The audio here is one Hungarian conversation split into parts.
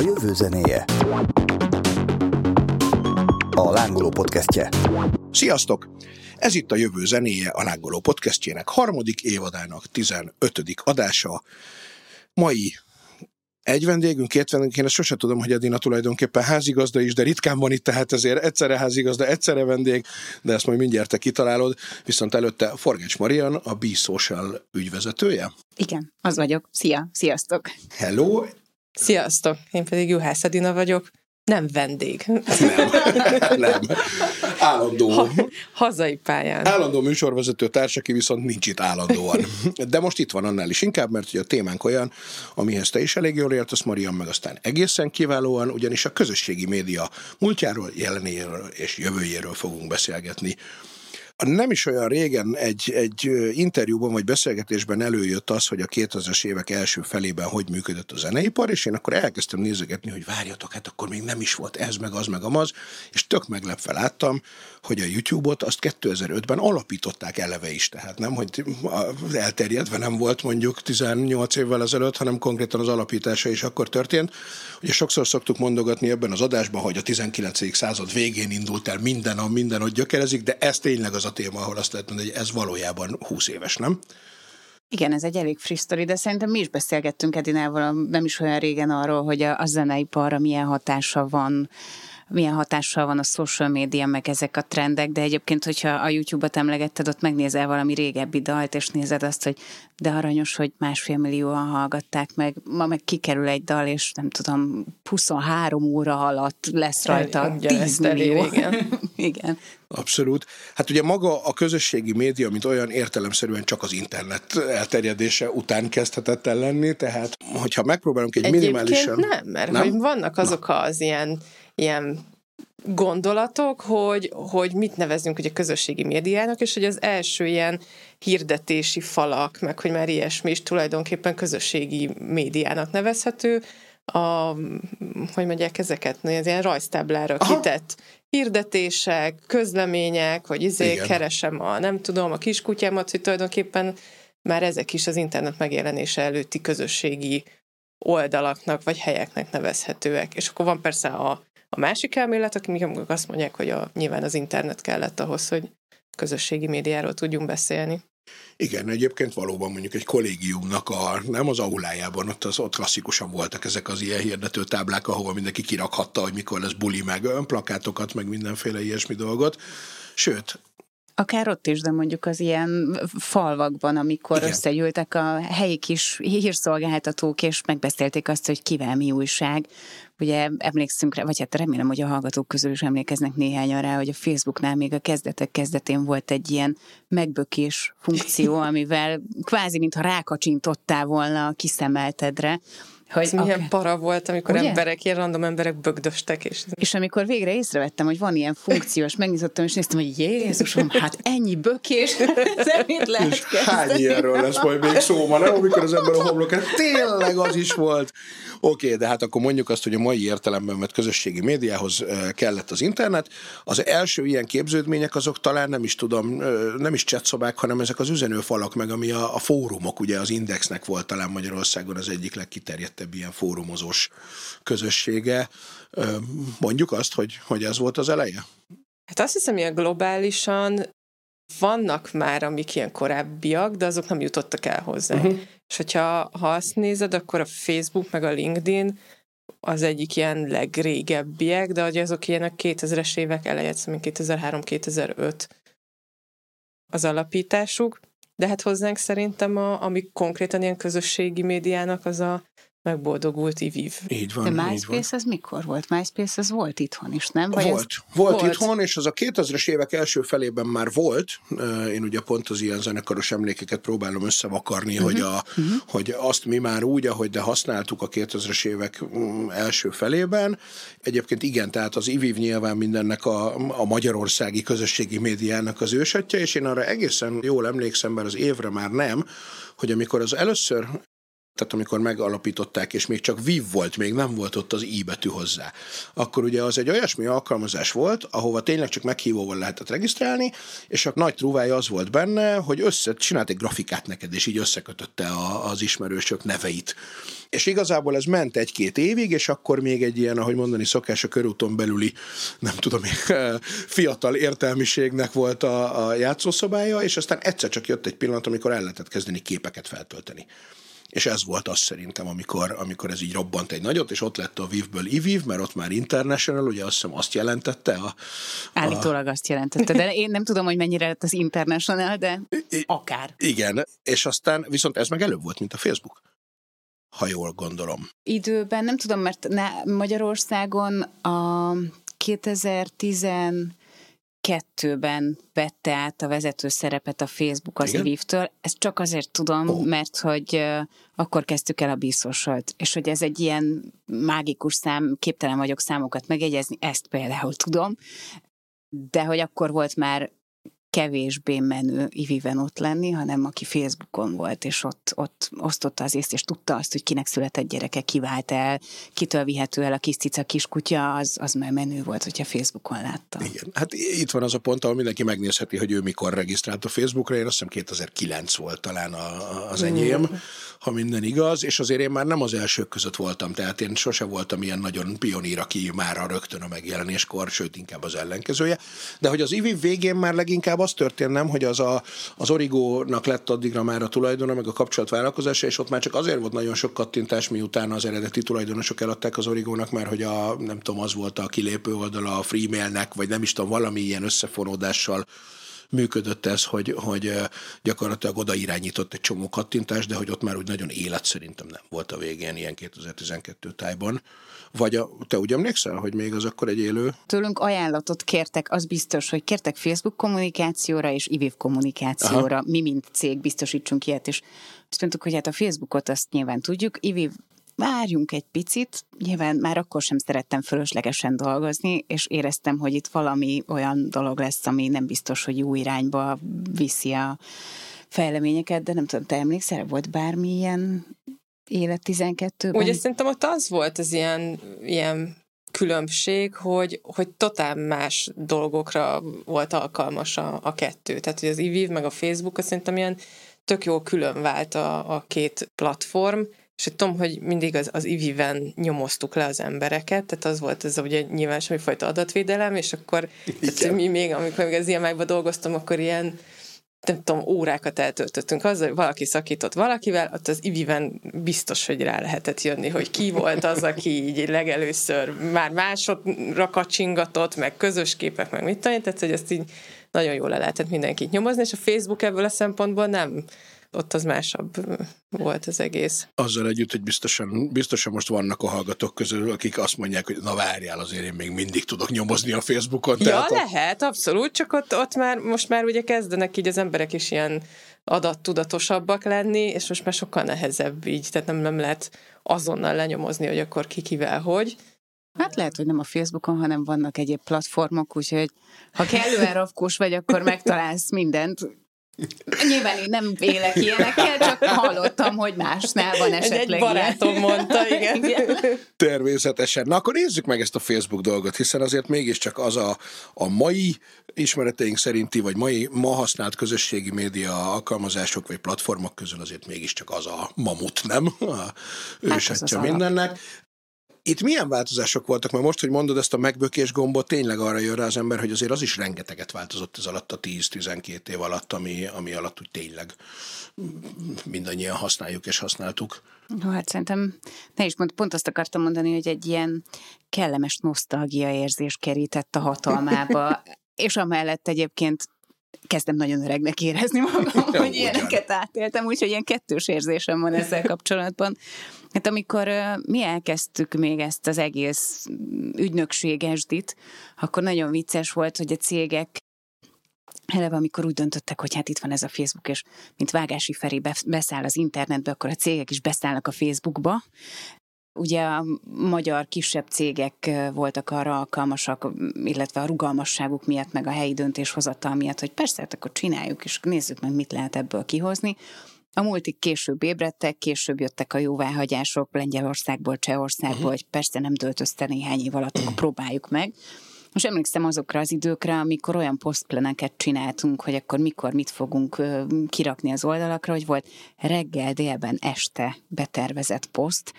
A jövő zenéje. A Lángoló podcastje. Sziasztok! Ez itt a Jövő zenéje, a Lángoló podcastjének harmadik évadának 15. adása. Mai egy vendégünk, két vendégünk, én ezt sose tudom, hogy Edina tulajdonképpen házigazda is, de ritkán van itt, tehát ezért egyszerre házigazda, egyszerre vendég, de ezt majd mindjárt te kitalálod, viszont előtte Forgács Marian, a B-Social ügyvezetője. Igen, az vagyok. Szia, sziasztok! Hello! Sziasztok, én pedig Juhász Edina vagyok, nem vendég. Nem, nem. Állandó. Ha, hazai pályán. Állandó műsorvezető társ, aki viszont nincs itt állandóan. De most itt van annál is inkább, mert ugye a témánk olyan, amihez te is elég jól értesz, Marian, meg aztán egészen kiválóan, ugyanis a közösségi média múltjáról, jelenéről és jövőjéről fogunk beszélgetni. Nem is olyan régen egy, egy interjúban vagy beszélgetésben előjött az, hogy a 2000-es évek első felében hogy működött a zeneipar, és én akkor elkezdtem nézegetni, hogy várjatok, hát akkor még nem is volt ez, meg az, meg amaz, és tök meglepve láttam, hogy a YouTube-ot azt 2005-ben alapították eleve is, tehát nem, hogy elterjedve nem volt mondjuk 18 évvel ezelőtt, hanem konkrétan az alapítása is akkor történt. Ugye sokszor szoktuk mondogatni ebben az adásban, hogy a 19. század végén indult el minden, a minden ott gyökerezik, de ez tényleg az a téma, ahol azt lehet mondani, hogy ez valójában 20 éves, nem? Igen, ez egy elég friss sztori, de szerintem mi is beszélgettünk Edinával nem is olyan régen arról, hogy a, a zeneiparra milyen hatása van milyen hatással van a social média, meg ezek a trendek, de egyébként, hogyha a YouTube-ot emlegetted, ott megnézel valami régebbi dalt, és nézed azt, hogy de aranyos, hogy másfél millióan hallgatták meg, ma meg kikerül egy dal, és nem tudom, 23 óra alatt lesz rajta 10 millió. Igen. igen. Abszolút. Hát ugye maga a közösségi média, mint olyan értelemszerűen csak az internet elterjedése után kezdhetett el lenni, tehát hogyha megpróbálunk egy Egyébként minimálisan... nem, mert nem? hogy vannak azok Na. az ilyen ilyen gondolatok, hogy, hogy mit nevezünk ugye közösségi médiának, és hogy az első ilyen hirdetési falak, meg hogy már ilyesmi is tulajdonképpen közösségi médiának nevezhető, a, hogy mondják ezeket, az ilyen rajztáblára Aha. kitett hirdetések, közlemények, hogy izé Igen. keresem a, nem tudom, a kiskutyámat, hogy tulajdonképpen már ezek is az internet megjelenése előtti közösségi oldalaknak vagy helyeknek nevezhetőek. És akkor van persze a a másik elmélet, akik azt mondják, hogy a, nyilván az internet kellett ahhoz, hogy közösségi médiáról tudjunk beszélni. Igen, egyébként valóban mondjuk egy kollégiumnak a, nem az aulájában, ott, az, ott klasszikusan voltak ezek az ilyen hirdető táblák, ahova mindenki kirakhatta, hogy mikor lesz buli, meg plakátokat, meg mindenféle ilyesmi dolgot. Sőt, Akár ott is, de mondjuk az ilyen falvakban, amikor Igen. összegyűltek a helyi kis hírszolgáltatók, és megbeszélték azt, hogy kivel mi újság. Ugye emlékszünk rá, vagy hát remélem, hogy a hallgatók közül is emlékeznek néhányan rá, hogy a Facebooknál még a kezdetek kezdetén volt egy ilyen megbökés funkció, amivel kvázi, mintha rákacsintottál volna a kiszemeltedre, hogy Ez milyen okay. para volt, amikor Ugye? emberek, ilyen random emberek bögdöstek. És... és amikor végre észrevettem, hogy van ilyen funkciós, megnyitottam, és néztem, hogy Jézusom, hát ennyi bökés, mit lehet és kezdeni? hány ilyenről lesz majd még szó ma, nem? Amikor az ember a homlokát, tényleg az is volt. Oké, okay, de hát akkor mondjuk azt, hogy a mai értelemben mert közösségi médiához kellett az internet. Az első ilyen képződmények azok talán nem is tudom, nem is csetszobák, hanem ezek az üzenőfalak, meg ami a, a fórumok, ugye az Indexnek volt talán Magyarországon az egyik legkiterjedtebb ilyen fórumozós közössége. Mondjuk azt, hogy, hogy ez volt az eleje? Hát azt hiszem, hogy globálisan vannak már, amik ilyen korábbiak, de azok nem jutottak el hozzá. Uh-huh. És hogyha ha azt nézed, akkor a Facebook meg a LinkedIn az egyik ilyen legrégebbiek, de hogy azok ilyenek 2000-es évek elejét, szóval 2003-2005 az alapításuk, de hát hozzánk szerintem, a, ami konkrétan ilyen közösségi médiának, az a megboldogult iviv. Így van. De MySpace az mikor volt? MySpace az volt itthon is, nem? Vagy volt. Ez... Volt, volt itthon, és az a 2000-es évek első felében már volt. Én ugye pont az ilyen zenekaros emlékeket próbálom összevakarni, uh-huh. hogy, a, uh-huh. hogy azt mi már úgy, ahogy de használtuk a 2000-es évek mm, első felében. Egyébként igen, tehát az iviv nyilván mindennek a, a magyarországi közösségi médiának az ősatja, és én arra egészen jól emlékszem, mert az évre már nem, hogy amikor az először tehát amikor megalapították, és még csak Viv volt, még nem volt ott az i betű hozzá, akkor ugye az egy olyasmi alkalmazás volt, ahova tényleg csak meghívóval lehetett regisztrálni, és a nagy trúvája az volt benne, hogy össze, csinált egy grafikát neked, és így összekötötte a, az ismerősök neveit. És igazából ez ment egy-két évig, és akkor még egy ilyen, ahogy mondani szokás, a körúton belüli, nem tudom, fiatal értelmiségnek volt a, a játszószobája, és aztán egyszer csak jött egy pillanat, amikor el lehetett kezdeni képeket feltölteni. És ez volt az szerintem, amikor, amikor ez így robbant egy nagyot, és ott lett a Vivből IVIV, mert ott már international, ugye azt hiszem azt jelentette. A, a... Állítólag azt jelentette, de én nem tudom, hogy mennyire lett az international, de akár. Igen, és aztán viszont ez meg előbb volt, mint a Facebook ha jól gondolom. Időben, nem tudom, mert ne, Magyarországon a 2010 kettőben vette át a vezető szerepet a Facebook az Ivivtől. Ezt csak azért tudom, oh. mert hogy akkor kezdtük el a bízósolt, és hogy ez egy ilyen mágikus szám, képtelen vagyok számokat megegyezni, ezt például tudom, de hogy akkor volt már kevésbé menő iviven ott lenni, hanem aki Facebookon volt, és ott, ott osztotta az észt, és tudta azt, hogy kinek született gyereke, kivált el, kitől vihető el a kis cica kiskutya, az, az már menő volt, hogyha Facebookon látta. Igen, hát itt van az a pont, ahol mindenki megnézheti, hogy ő mikor regisztrált a Facebookra, én azt hiszem 2009 volt talán a, az enyém, mm. ha minden igaz, és azért én már nem az elsők között voltam, tehát én sose voltam ilyen nagyon pionír, aki már a rögtön a megjelenéskor, sőt inkább az ellenkezője, de hogy az IVI végén már leginkább az történt nem, hogy az, a, az Origónak lett addigra már a tulajdona, meg a kapcsolatvállalkozása, és ott már csak azért volt nagyon sok kattintás, miután az eredeti tulajdonosok eladták az Origónak, mert hogy a, nem tudom, az volt a kilépő oldala a Freemailnek, vagy nem is tudom, valami ilyen összefonódással működött ez, hogy, hogy gyakorlatilag oda irányított egy csomó kattintást, de hogy ott már úgy nagyon élet szerintem nem volt a végén ilyen 2012 tájban. Vagy a, te úgy emlékszel, hogy még az akkor egy élő? Tőlünk ajánlatot kértek, az biztos, hogy kértek Facebook kommunikációra és IVIV kommunikációra. Aha. Mi, mint cég biztosítsunk ilyet, és azt mondtuk, hogy hát a Facebookot azt nyilván tudjuk, IVIV várjunk egy picit, nyilván már akkor sem szerettem fölöslegesen dolgozni, és éreztem, hogy itt valami olyan dolog lesz, ami nem biztos, hogy jó irányba viszi a fejleményeket, de nem tudom, te emlékszel, volt bármilyen élet 12-ben? Ugye szerintem ott az volt az ilyen, ilyen különbség, hogy, hogy totál más dolgokra volt alkalmas a, a kettő. Tehát, hogy az IVIV meg a Facebook, azt szerintem ilyen tök jó külön vált a, a két platform, és tudom, hogy mindig az, az IVI-ven nyomoztuk le az embereket, tehát az volt ez ugye nyilván semmifajta adatvédelem, és akkor tehát mi még, amikor még az ilyemákban dolgoztam, akkor ilyen nem tudom, órákat eltöltöttünk azzal, hogy valaki szakított valakivel, ott az iviven biztos, hogy rá lehetett jönni, hogy ki volt az, aki így legelőször már másodra kacsingatott, meg közös képek, meg mit tudom, tehát hogy ezt így nagyon jól le lehetett mindenkit nyomozni, és a Facebook ebből a szempontból nem ott az másabb volt az egész. Azzal együtt, hogy biztosan, biztosan most vannak a hallgatók közül, akik azt mondják, hogy na várjál, azért én még mindig tudok nyomozni a Facebookon. Ja, tehát lehet, abszolút, csak ott, ott már most már ugye kezdenek így az emberek is ilyen adattudatosabbak lenni, és most már sokkal nehezebb így, tehát nem, nem lehet azonnal lenyomozni, hogy akkor ki kivel hogy. Hát lehet, hogy nem a Facebookon, hanem vannak egyéb platformok, úgyhogy ha kellően rafkós vagy, akkor megtalálsz mindent. Nyilván én nem élek ilyenekkel, csak hallottam, hogy másnál van esetleg Egy barátom ilyen. mondta, igen. Természetesen. Na akkor nézzük meg ezt a Facebook dolgot, hiszen azért mégiscsak az a, a mai ismereteink szerinti, vagy mai, ma használt közösségi média alkalmazások vagy platformok közül azért mégiscsak az a mamut, nem? A hát ősatja hát mindennek. Itt milyen változások voltak? Mert most, hogy mondod ezt a megbökés gombot, tényleg arra jön rá az ember, hogy azért az is rengeteget változott ez alatt a 10-12 év alatt, ami, ami alatt úgy tényleg mindannyian használjuk és használtuk. No, hát szerintem ne is mond, pont azt akartam mondani, hogy egy ilyen kellemes nosztalgia érzés kerített a hatalmába, és amellett egyébként kezdem nagyon öregnek érezni magam, hogy ilyeneket átéltem, úgyhogy ilyen kettős érzésem van ezzel kapcsolatban. Hát amikor mi elkezdtük még ezt az egész ügynökségesdit, akkor nagyon vicces volt, hogy a cégek eleve amikor úgy döntöttek, hogy hát itt van ez a Facebook, és mint Vágási Feri beszáll az internetbe, akkor a cégek is beszállnak a Facebookba, Ugye a magyar kisebb cégek voltak arra alkalmasak, illetve a rugalmasságuk miatt, meg a helyi döntéshozatal miatt, hogy persze, hát akkor csináljuk, és nézzük meg, mit lehet ebből kihozni. A multik később ébredtek, később jöttek a jóváhagyások Lengyelországból, Csehországból, uh-huh. hogy persze nem dölt össze néhány év alatt, akkor próbáljuk meg. Most emlékszem azokra az időkre, amikor olyan posztpleneket csináltunk, hogy akkor mikor mit fogunk kirakni az oldalakra, hogy volt reggel, délben, este betervezett poszt,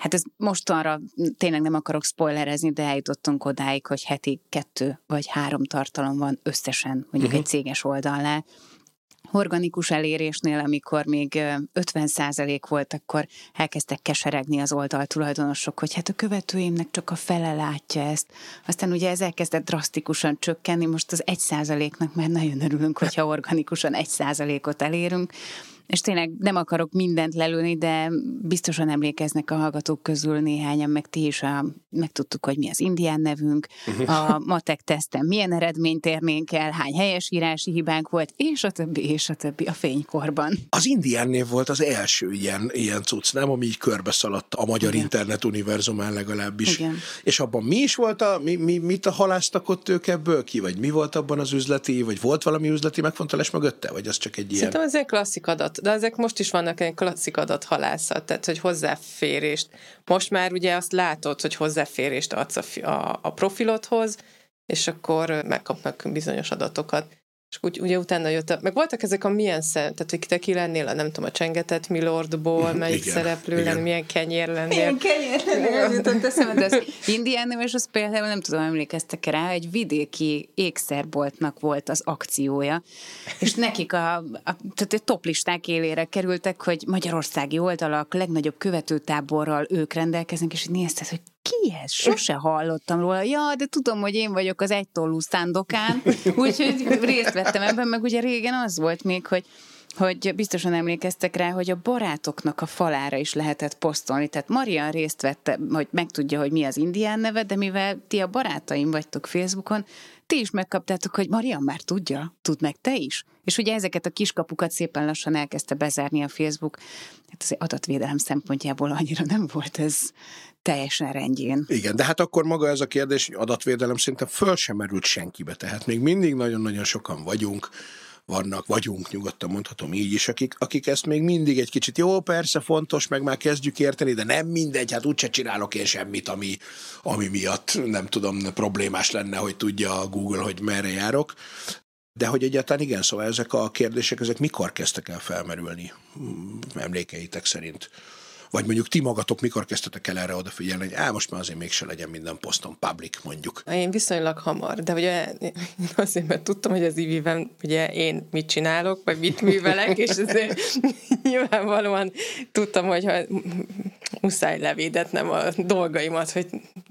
Hát ez mostanra tényleg nem akarok spoilerezni, de eljutottunk odáig, hogy heti kettő vagy három tartalom van összesen mondjuk uh-huh. egy céges oldalnál, organikus elérésnél, amikor még 50% volt, akkor elkezdtek keseregni az oldal tulajdonosok, hogy hát a követőimnek csak a fele látja ezt. Aztán ugye ez elkezdett drasztikusan csökkenni, most az 1%-nak már nagyon örülünk, hogyha organikusan 1%-ot elérünk, és tényleg nem akarok mindent lelőni, de biztosan emlékeznek a hallgatók közül néhányan, meg ti is a, megtudtuk, hogy mi az indián nevünk, a matek teszten milyen eredményt érnénk el, hány helyesírási hibánk volt, és a többi, és a többi a fénykorban. Az indián név volt az első ilyen, ilyen cucc, nem? Ami így körbeszaladt a magyar Igen. internet univerzumán legalábbis. Igen. És abban mi is volt a, mi, mi, mit a haláztak ott ők ebből ki? Vagy mi volt abban az üzleti, vagy volt valami üzleti megfontolás mögötte? Vagy az csak egy ilyen... Szerintem ez egy klasszik adat de ezek most is vannak egy klasszik adathalászat, tehát hogy hozzáférést. Most már ugye azt látod, hogy hozzáférést adsz a, a, a profilodhoz, és akkor megkapnak bizonyos adatokat. És úgy, ugye utána jött, a, meg voltak ezek a milyen szem, tehát hogy te ki lennél a nem tudom, a csengetett Milordból, melyik igen, szereplő lennél, milyen kenyér lennél. Milyen kenyér lennél, ez jutott eszembe, de az indián és az például nem tudom, emlékeztek rá, egy vidéki ékszerboltnak volt az akciója, és nekik a, a, tehát a toplisták élére kerültek, hogy magyarországi oldalak legnagyobb követőtáborral ők rendelkeznek, és így nézted, hogy ki ez? Sose hallottam róla. Ja, de tudom, hogy én vagyok az egytollú szándokán, úgyhogy részt vettem ebben, meg ugye régen az volt még, hogy hogy biztosan emlékeztek rá, hogy a barátoknak a falára is lehetett posztolni. Tehát Marian részt vette, hogy megtudja, hogy mi az indián neve, de mivel ti a barátaim vagytok Facebookon, ti is megkaptátok, hogy Marian már tudja, tud meg te is. És ugye ezeket a kiskapukat szépen lassan elkezdte bezárni a Facebook. Hát az adatvédelem szempontjából annyira nem volt ez teljesen rendjén. Igen, de hát akkor maga ez a kérdés, hogy adatvédelem szinte föl sem merült senkibe, tehát még mindig nagyon-nagyon sokan vagyunk, vannak, vagyunk, nyugodtan mondhatom így is, akik, akik ezt még mindig egy kicsit, jó, persze fontos, meg már kezdjük érteni, de nem mindegy, hát úgyse csinálok én semmit, ami, ami miatt nem tudom, problémás lenne, hogy tudja a Google, hogy merre járok. De hogy egyáltalán igen, szóval ezek a kérdések, ezek mikor kezdtek el felmerülni emlékeitek szerint? Vagy mondjuk ti magatok mikor kezdtetek el erre odafigyelni, hogy á, most már azért mégse legyen minden poszton public, mondjuk. Én viszonylag hamar, de ugye azért, mert tudtam, hogy az iviben ugye én mit csinálok, vagy mit művelek, és azért nyilvánvalóan tudtam, hogy ha muszáj levédetnem a dolgaimat, hogy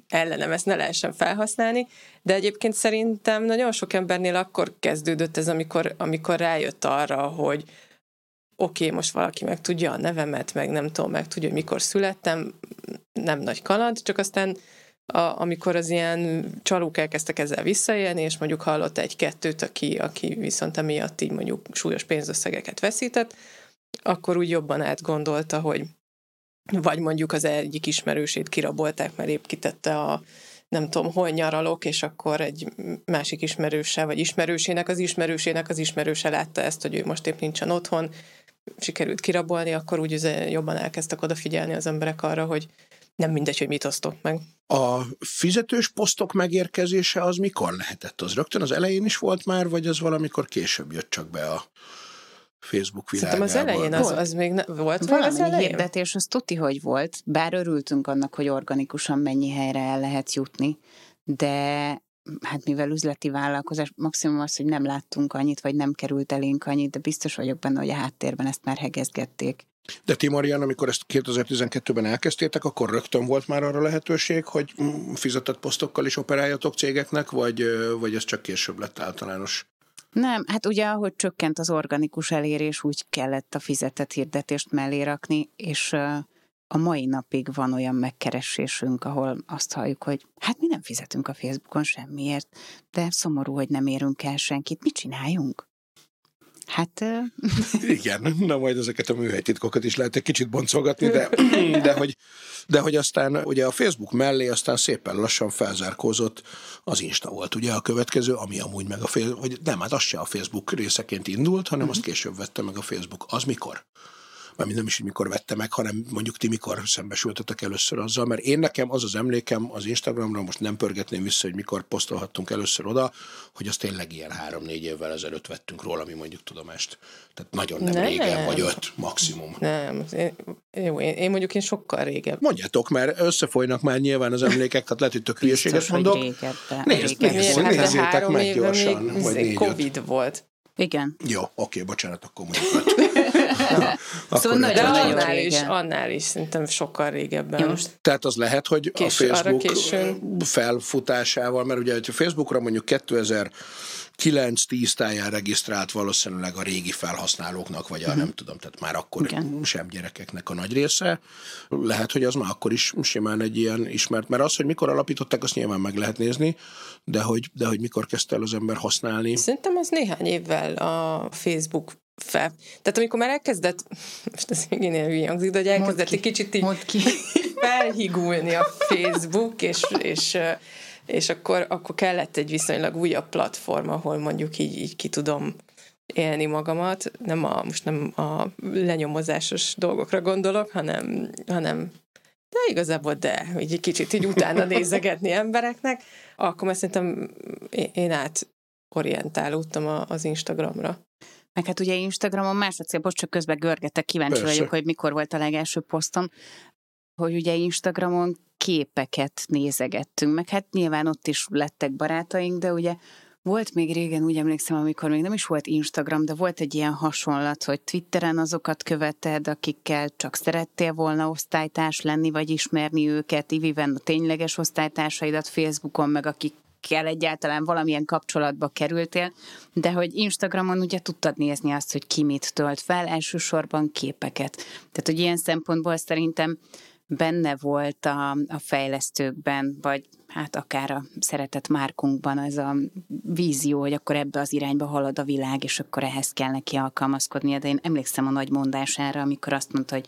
ellenem ezt ne lehessen felhasználni, de egyébként szerintem nagyon sok embernél akkor kezdődött ez, amikor, amikor rájött arra, hogy oké, okay, most valaki meg tudja a nevemet, meg nem tudom, meg tudja, hogy mikor születtem, nem nagy kaland, csak aztán a, amikor az ilyen csalók elkezdtek ezzel visszaélni, és mondjuk hallott egy-kettőt, aki, aki viszont emiatt így mondjuk súlyos pénzösszegeket veszített, akkor úgy jobban átgondolta, hogy vagy mondjuk az egyik ismerősét kirabolták, mert épp kitette a nem tudom, hol nyaralok, és akkor egy másik ismerőse, vagy ismerősének az ismerősének az ismerőse látta ezt, hogy ő most épp nincsen otthon, sikerült kirabolni, akkor úgy jobban elkezdtek odafigyelni az emberek arra, hogy nem mindegy, hogy mit osztok meg. A fizetős posztok megérkezése az mikor lehetett? Az rögtön az elején is volt már, vagy az valamikor később jött csak be a Facebook világába? Szerintem az elején az, az még ne, volt Valami az elején? hirdetés, az tuti, hogy volt, bár örültünk annak, hogy organikusan mennyi helyre el lehet jutni, de hát mivel üzleti vállalkozás, maximum az, hogy nem láttunk annyit, vagy nem került elénk annyit, de biztos vagyok benne, hogy a háttérben ezt már hegezgették. De ti, Marian, amikor ezt 2012-ben elkezdtétek, akkor rögtön volt már arra lehetőség, hogy fizetett posztokkal is operáljatok cégeknek, vagy, vagy ez csak később lett általános? Nem, hát ugye ahogy csökkent az organikus elérés, úgy kellett a fizetett hirdetést mellé rakni, és a mai napig van olyan megkeresésünk, ahol azt halljuk, hogy hát mi nem fizetünk a Facebookon semmiért, de szomorú, hogy nem érünk el senkit. Mit csináljunk? Hát Igen, na majd ezeket a műhelytitkokat is lehet egy kicsit boncolgatni, de, de, hogy, de hogy aztán ugye a Facebook mellé aztán szépen lassan felzárkózott az Insta volt ugye a következő, ami amúgy meg a Facebook, vagy nem, hát az se a Facebook részeként indult, hanem uh-huh. azt később vette meg a Facebook. Az mikor? Mert nem is, hogy mikor vette meg, hanem mondjuk ti mikor szembesültetek először azzal, mert én nekem az az emlékem az Instagramra, most nem pörgetném vissza, hogy mikor posztolhattunk először oda, hogy azt tényleg ilyen három-négy évvel ezelőtt vettünk róla, mi mondjuk tudomást. Tehát nagyon nem, Nem. régen, vagy öt maximum. Nem, én, jó, én, én mondjuk én sokkal régebb. Mondjátok, mert összefolynak már nyilván az emlékek, tehát lehet, hogy tök hülyeséget mondok. régebben. Nézd, régebben. nézd, de nézzétek meg gyorsan, még vagy négy-öt. Covid volt. Igen. Jó, oké, bocsánat, akkor mondjuk Akkor Szóval nagyon annál is, annál is szerintem sokkal régebben. Most Tehát az lehet, hogy Késő- a Facebook későn. felfutásával, mert ugye, hogyha Facebookra mondjuk 2009-10 táján regisztrált valószínűleg a régi felhasználóknak, vagy a nem tudom, tehát már akkor Igen. sem gyerekeknek a nagy része. Lehet, hogy az már akkor is simán egy ilyen ismert, mert az, hogy mikor alapították, azt nyilván meg lehet nézni, de hogy, de hogy mikor kezdte el az ember használni. Szerintem az néhány évvel a Facebook fel. Tehát amikor már elkezdett, most ez még ilyen hülye hangzik, de hogy elkezdett ki. egy kicsit így ki. felhigulni a Facebook, és, és, és akkor, akkor kellett egy viszonylag újabb platform, ahol mondjuk így, így ki tudom élni magamat. Nem a, most nem a lenyomozásos dolgokra gondolok, hanem, hanem de igazából de, hogy egy kicsit így utána nézegetni embereknek, akkor már szerintem én- átorientálódtam a- az Instagramra. Meg hát ugye Instagramon másodszor, most csak közben görgetek, kíváncsi Persze. vagyok, hogy mikor volt a legelső posztom, hogy ugye Instagramon képeket nézegettünk, meg hát nyilván ott is lettek barátaink, de ugye volt még régen, úgy emlékszem, amikor még nem is volt Instagram, de volt egy ilyen hasonlat, hogy Twitteren azokat követed, akikkel csak szerettél volna osztálytárs lenni, vagy ismerni őket, Iviven a tényleges osztálytársaidat, Facebookon meg akikkel egyáltalán valamilyen kapcsolatba kerültél, de hogy Instagramon ugye tudtad nézni azt, hogy ki mit tölt fel, elsősorban képeket. Tehát, hogy ilyen szempontból szerintem benne volt a, a fejlesztőkben, vagy hát akár a szeretett márkunkban ez a vízió, hogy akkor ebbe az irányba halad a világ, és akkor ehhez kell neki alkalmazkodnia. De én emlékszem a nagy mondására, amikor azt mondta, hogy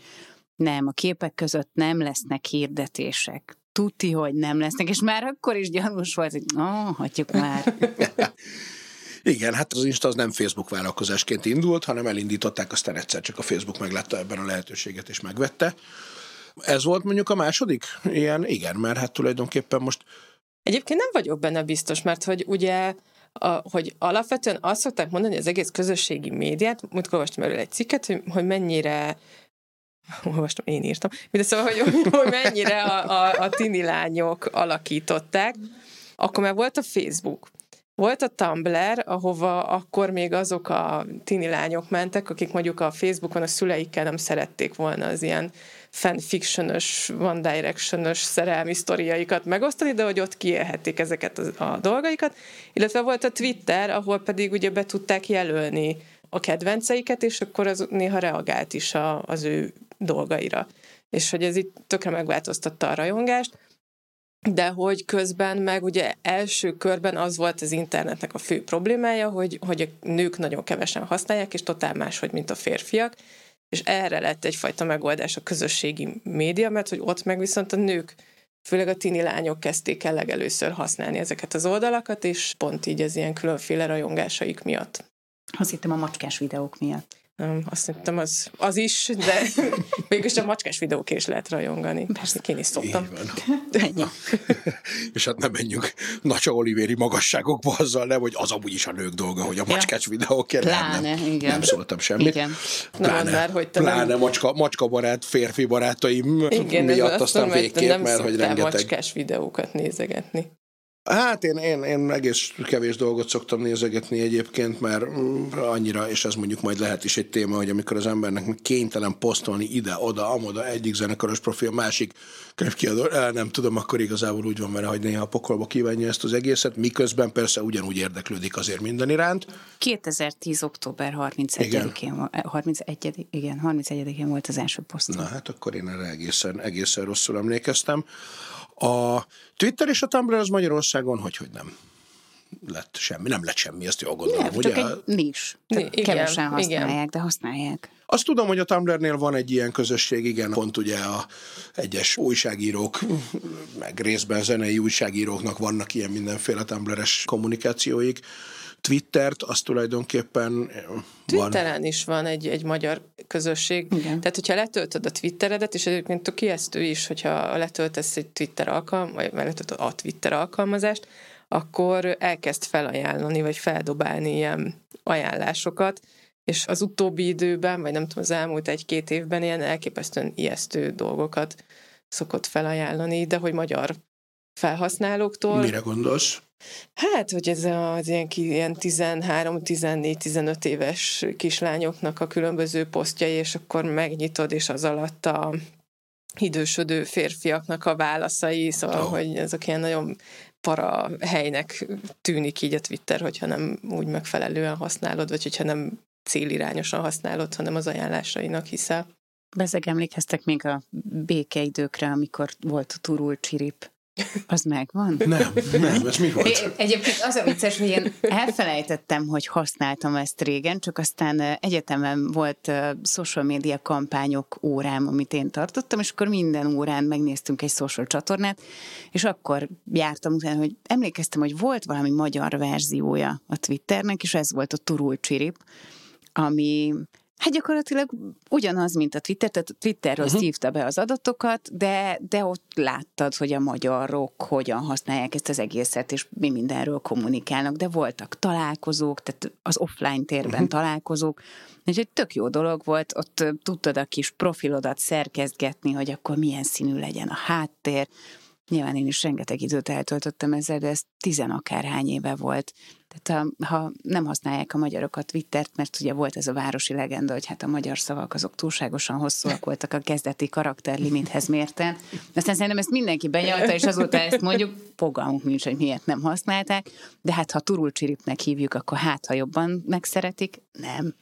nem, a képek között nem lesznek hirdetések. Tuti, hogy nem lesznek, és már akkor is gyanús volt, hogy oh, hagyjuk már. Igen, hát az Insta az nem Facebook vállalkozásként indult, hanem elindították, aztán egyszer csak a Facebook meglátta ebben a lehetőséget és megvette. Ez volt mondjuk a második? Ilyen, igen, mert hát tulajdonképpen most Egyébként nem vagyok benne biztos, mert hogy ugye a, hogy alapvetően azt szokták mondani, hogy az egész közösségi médiát, múltkor olvastam erről egy cikket, hogy, hogy mennyire olvastam, én írtam, de szóval, hogy, hogy mennyire a, a, a tini lányok alakították, akkor már volt a Facebook, volt a Tumblr, ahova akkor még azok a tini lányok mentek, akik mondjuk a Facebookon a szüleikkel nem szerették volna az ilyen fanfictionös, one directionös szerelmi sztoriaikat megosztani, de hogy ott kiélhették ezeket a, a dolgaikat. Illetve volt a Twitter, ahol pedig ugye be tudták jelölni a kedvenceiket, és akkor az néha reagált is a, az ő dolgaira. És hogy ez itt tökre megváltoztatta a rajongást. De hogy közben meg ugye első körben az volt az internetnek a fő problémája, hogy, hogy a nők nagyon kevesen használják, és totál máshogy, mint a férfiak, és erre lett egyfajta megoldás a közösségi média, mert hogy ott meg viszont a nők, főleg a tini lányok kezdték el legelőször használni ezeket az oldalakat, és pont így az ilyen különféle rajongásaik miatt. Azt hittem a macskás videók miatt. Nem, azt hittem az, az is, de mégis a macskás videók is lehet rajongani. Persze. Én is szoktam. Ennyi. És hát nem menjünk Nacsa Olivéri magasságokba azzal, nem, hogy az amúgy is a nők dolga, hogy a macskás videókért nem, Pláne, nem, igen. nem szóltam semmit. Igen. Na, mondd már, hogy te nem- pláne macska, macska barát, férfi barátaim Igen, miatt aztán végképp, nem mert hogy rengeteg. macskás videókat nézegetni. Hát én, én, én egész kevés dolgot szoktam nézegetni egyébként, mert mm, annyira, és ez mondjuk majd lehet is egy téma, hogy amikor az embernek kénytelen posztolni ide, oda, amoda, egyik zenekaros profil, másik könyvkiadó, nem tudom, akkor igazából úgy van vele, hogy néha a pokolba kívánja ezt az egészet, miközben persze ugyanúgy érdeklődik azért minden iránt. 2010. október 31-én, vo- 31 igen, 31-én volt az első posztom. Na hát akkor én erre egészen, egészen rosszul emlékeztem. A Twitter és a Tumblr az Magyarországon hogy, hogy nem? lett semmi. Nem lett semmi, ezt jól gondolom, Nem, ugye? csak egy nis. Igen, kevesen igen. használják, de használják. Azt tudom, hogy a Tumblrnél van egy ilyen közösség, igen, pont ugye a egyes újságírók, meg részben zenei újságíróknak vannak ilyen mindenféle Tumblr-es kommunikációik. Twittert, az tulajdonképpen van. Twitteren is van egy, egy magyar közösség. Igen. Tehát, hogyha letöltöd a Twitteredet, és egyébként tök ijesztő is, hogyha letöltesz egy Twitter alkalm, vagy letöltöd a Twitter alkalmazást, akkor elkezd felajánlani, vagy feldobálni ilyen ajánlásokat, és az utóbbi időben, vagy nem tudom, az elmúlt egy-két évben ilyen elképesztően ijesztő dolgokat szokott felajánlani, de hogy magyar felhasználóktól. Mire gondolsz? Hát, hogy ez az ilyen, ilyen 13-14-15 éves kislányoknak a különböző posztjai, és akkor megnyitod, és az alatt a idősödő férfiaknak a válaszai, szóval, oh. hogy ezek ilyen nagyon para helynek tűnik így a Twitter, hogyha nem úgy megfelelően használod, vagy hogyha nem célirányosan használod, hanem az ajánlásainak hiszel. Bezeg emlékeztek még a békeidőkre, amikor volt a turul csirip. Az megvan? Nem, nem, ez mi volt? É, Egyébként az a vicces, hogy én elfelejtettem, hogy használtam ezt régen, csak aztán egyetemen volt social media kampányok órám, amit én tartottam, és akkor minden órán megnéztünk egy social csatornát, és akkor jártam utána, hogy emlékeztem, hogy volt valami magyar verziója a Twitternek, és ez volt a Turul Csirip, ami Hát gyakorlatilag ugyanaz, mint a Twitter, tehát a Twitterről uh-huh. szívta be az adatokat, de, de ott láttad, hogy a magyarok hogyan használják ezt az egészet, és mi mindenről kommunikálnak, de voltak találkozók, tehát az offline térben uh-huh. találkozók, Úgyhogy tök jó dolog volt, ott tudtad a kis profilodat szerkezgetni, hogy akkor milyen színű legyen a háttér. Nyilván én is rengeteg időt eltöltöttem ezzel, de ez tizenakárhány éve volt. Tehát ha, ha nem használják a magyarok a Twittert, mert ugye volt ez a városi legenda, hogy hát a magyar szavak azok túlságosan hosszúak voltak a kezdeti karakterlimithez mérten. Aztán szerintem ezt mindenki benyalta, és azóta ezt mondjuk, fogalmunk nincs, hogy miért nem használták, de hát ha turulcsiripnek hívjuk, akkor hát, ha jobban megszeretik, nem.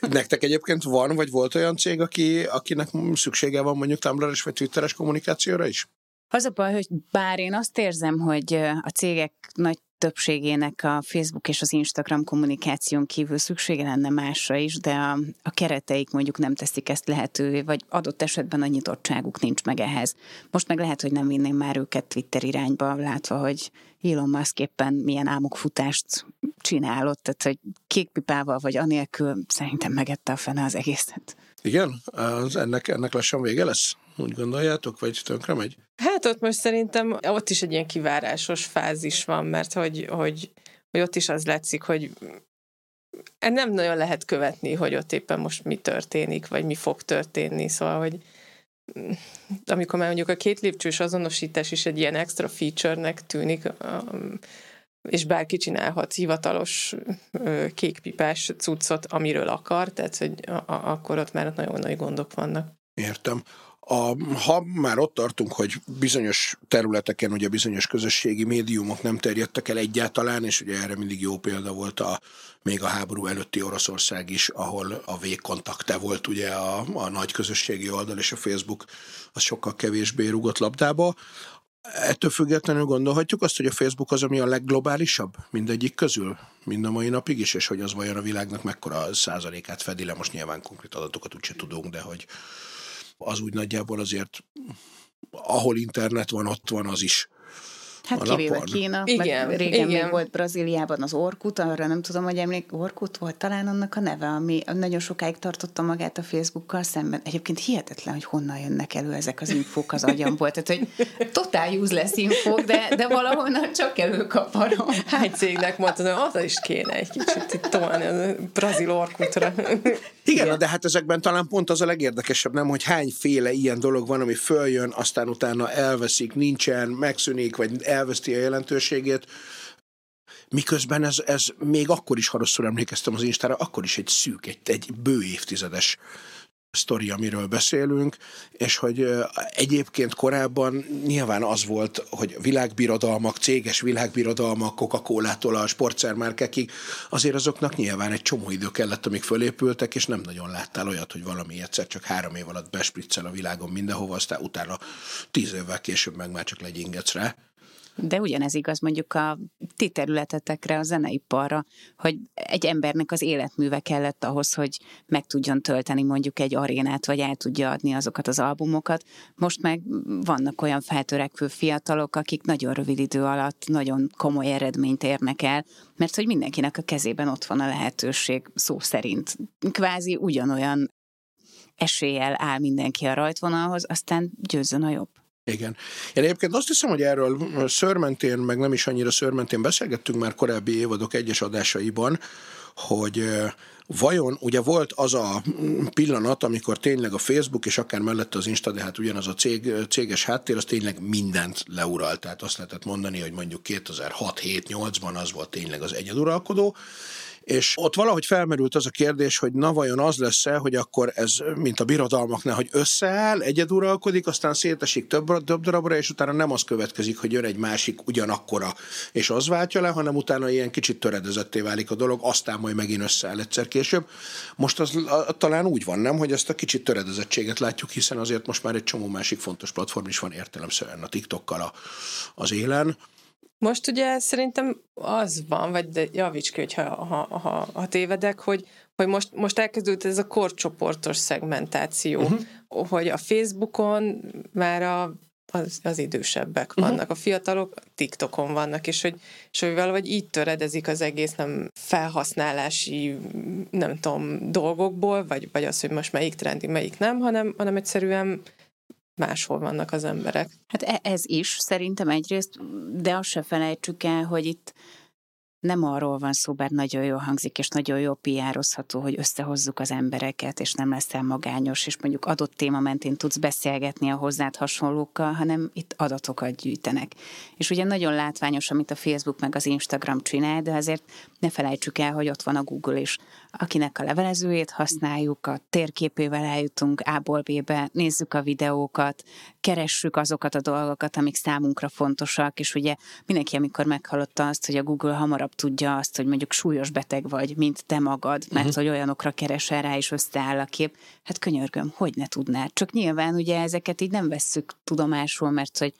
Nektek egyébként van, vagy volt olyan cég, aki, akinek szüksége van mondjuk Tumblr-es vagy Twitteres kommunikációra is? Az a baj, hogy bár én azt érzem, hogy a cégek nagy többségének a Facebook és az Instagram kommunikáción kívül szüksége lenne másra is, de a, a kereteik mondjuk nem teszik ezt lehetővé, vagy adott esetben a nyitottságuk nincs meg ehhez. Most meg lehet, hogy nem vinném már őket Twitter irányba, látva, hogy Elon Musk éppen milyen álmokfutást csinálott, tehát hogy kékpipával vagy anélkül szerintem megette a fene az egészet. Igen? Az ennek, ennek lassan vége lesz? Úgy gondoljátok, vagy tönkre megy? Hát ott most szerintem ott is egy ilyen kivárásos fázis van, mert hogy, hogy, hogy ott is az látszik, hogy nem nagyon lehet követni, hogy ott éppen most mi történik, vagy mi fog történni, szóval, hogy mm, amikor már mondjuk a két lépcsős azonosítás is egy ilyen extra feature-nek tűnik, um, és bárki csinálhat hivatalos kékpipás cuccot, amiről akar, tehát hogy a, a, akkor ott már nagyon nagy gondok vannak. Értem. A, ha már ott tartunk, hogy bizonyos területeken, ugye bizonyos közösségi médiumok nem terjedtek el egyáltalán, és ugye erre mindig jó példa volt a, még a háború előtti Oroszország is, ahol a végkontakte volt ugye a, a nagy közösségi oldal, és a Facebook az sokkal kevésbé rugott labdába. Ettől függetlenül gondolhatjuk azt, hogy a Facebook az, ami a legglobálisabb mindegyik közül, mind a mai napig is, és hogy az vajon a világnak mekkora százalékát fedi le, most nyilván konkrét adatokat úgyse tudunk, de hogy az úgy nagyjából azért, ahol internet van, ott van az is. Hát A kivéve napon. Kína, Igen, meg régen igen. még volt Brazíliában az Orkut, arra nem tudom, hogy emlék, Orkut volt talán annak a neve, ami nagyon sokáig tartotta magát a Facebookkal szemben. Egyébként hihetetlen, hogy honnan jönnek elő ezek az infók az agyamból. Tehát, hogy totál useless infók, de, de valahonnan csak előkaparom. Hány cégnek mondtad, hogy az is kéne egy kicsit itt tolni a brazil orkutra. Igen, Igen, de hát ezekben talán pont az a legérdekesebb, nem, hogy hányféle ilyen dolog van, ami följön, aztán utána elveszik, nincsen, megszűnik, vagy elveszti a jelentőségét. Miközben ez, ez még akkor is, ha rosszul emlékeztem az Instára, akkor is egy szűk, egy, egy bő évtizedes sztori, amiről beszélünk, és hogy egyébként korábban nyilván az volt, hogy világbirodalmak, céges világbirodalmak, Coca-Cola-tól a sportszermárkekig, azért azoknak nyilván egy csomó idő kellett, amíg fölépültek, és nem nagyon láttál olyat, hogy valami egyszer csak három év alatt bespriccel a világon mindenhova, aztán utána tíz évvel később meg már csak legyingetsz rá. De ugyanez igaz mondjuk a ti területetekre, a zeneiparra, hogy egy embernek az életműve kellett ahhoz, hogy meg tudjon tölteni mondjuk egy arénát, vagy el tudja adni azokat az albumokat. Most meg vannak olyan feltörekvő fiatalok, akik nagyon rövid idő alatt nagyon komoly eredményt érnek el, mert hogy mindenkinek a kezében ott van a lehetőség szó szerint. Kvázi ugyanolyan eséllyel áll mindenki a rajtvonalhoz, aztán győzzön a jobb. Igen. Én egyébként azt hiszem, hogy erről szörmentén, meg nem is annyira szörmentén beszélgettünk már korábbi évadok egyes adásaiban, hogy vajon ugye volt az a pillanat, amikor tényleg a Facebook és akár mellette az Insta, de hát ugyanaz a cég, céges háttér, az tényleg mindent leuralt. Tehát azt lehetett mondani, hogy mondjuk 2006-7-8-ban az volt tényleg az egyeduralkodó, és ott valahogy felmerült az a kérdés, hogy na vajon az lesz-e, hogy akkor ez, mint a birodalmaknál, hogy összeáll, egyeduralkodik, aztán szétesik több, több darabra, és utána nem az következik, hogy jön egy másik ugyanakkora, és az váltja le, hanem utána ilyen kicsit töredezetté válik a dolog, aztán majd megint összeáll egyszer később. Most az talán úgy van, nem, hogy ezt a kicsit töredezettséget látjuk, hiszen azért most már egy csomó másik fontos platform is van értelemszerűen a TikTokkal a, az élen. Most ugye szerintem az van, vagy de javíts ki, hogyha, ha, ha, ha tévedek, hogy, hogy most, most elkezdődött ez a korcsoportos szegmentáció, uh-huh. hogy a Facebookon már a, az, az idősebbek uh-huh. vannak, a fiatalok TikTokon vannak, és hogy, és hogy valahogy így töredezik az egész nem felhasználási, nem tudom, dolgokból, vagy, vagy az, hogy most melyik trendi, melyik nem, hanem, hanem egyszerűen máshol vannak az emberek. Hát e- ez is szerintem egyrészt, de azt se felejtsük el, hogy itt nem arról van szó, bár nagyon jól hangzik, és nagyon jó piározható, hogy összehozzuk az embereket, és nem leszel magányos, és mondjuk adott téma mentén tudsz beszélgetni a hozzád hasonlókkal, hanem itt adatokat gyűjtenek. És ugye nagyon látványos, amit a Facebook meg az Instagram csinál, de azért ne felejtsük el, hogy ott van a Google is, akinek a levelezőjét használjuk, a térképével eljutunk A-ból B-be, nézzük a videókat, keressük azokat a dolgokat, amik számunkra fontosak, és ugye mindenki, amikor meghallotta azt, hogy a Google hamarabb tudja azt, hogy mondjuk súlyos beteg vagy, mint te magad, mert uh-huh. hogy olyanokkal keresel rá, és összeáll a kép, hát könyörgöm, hogy ne tudnád. Csak nyilván ugye ezeket így nem vesszük tudomásul, mert hogy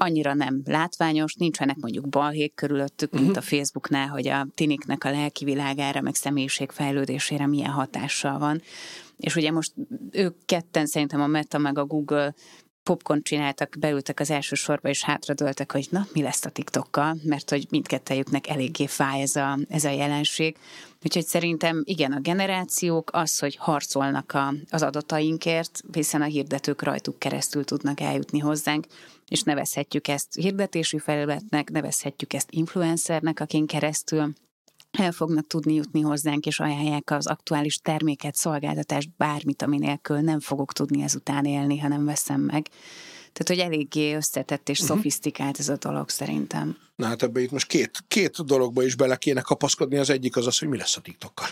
annyira nem látványos, nincsenek mondjuk balhék körülöttük, mint uh-huh. a Facebooknál, hogy a tiniknek a lelki világára, meg személyiségfejlődésére milyen hatással van. És ugye most ők ketten szerintem a Meta meg a Google popcorn csináltak, beültek az első sorba, és hátradőltek, hogy na, mi lesz a TikTokkal, mert hogy mindkettejüknek eléggé fáj ez a, ez a jelenség. Úgyhogy szerintem igen, a generációk az, hogy harcolnak a, az adatainkért, hiszen a hirdetők rajtuk keresztül tudnak eljutni hozzánk, és nevezhetjük ezt hirdetési felületnek, nevezhetjük ezt influencernek, akin keresztül el fognak tudni jutni hozzánk, és ajánlják az aktuális terméket, szolgáltatást, bármit, ami nélkül nem fogok tudni ezután élni, ha nem veszem meg. Tehát, hogy eléggé összetett és uh-huh. szofisztikált ez a dolog szerintem. Na hát ebbe itt most két, két dologba is bele kéne kapaszkodni. Az egyik az az, hogy mi lesz a TikTokkal.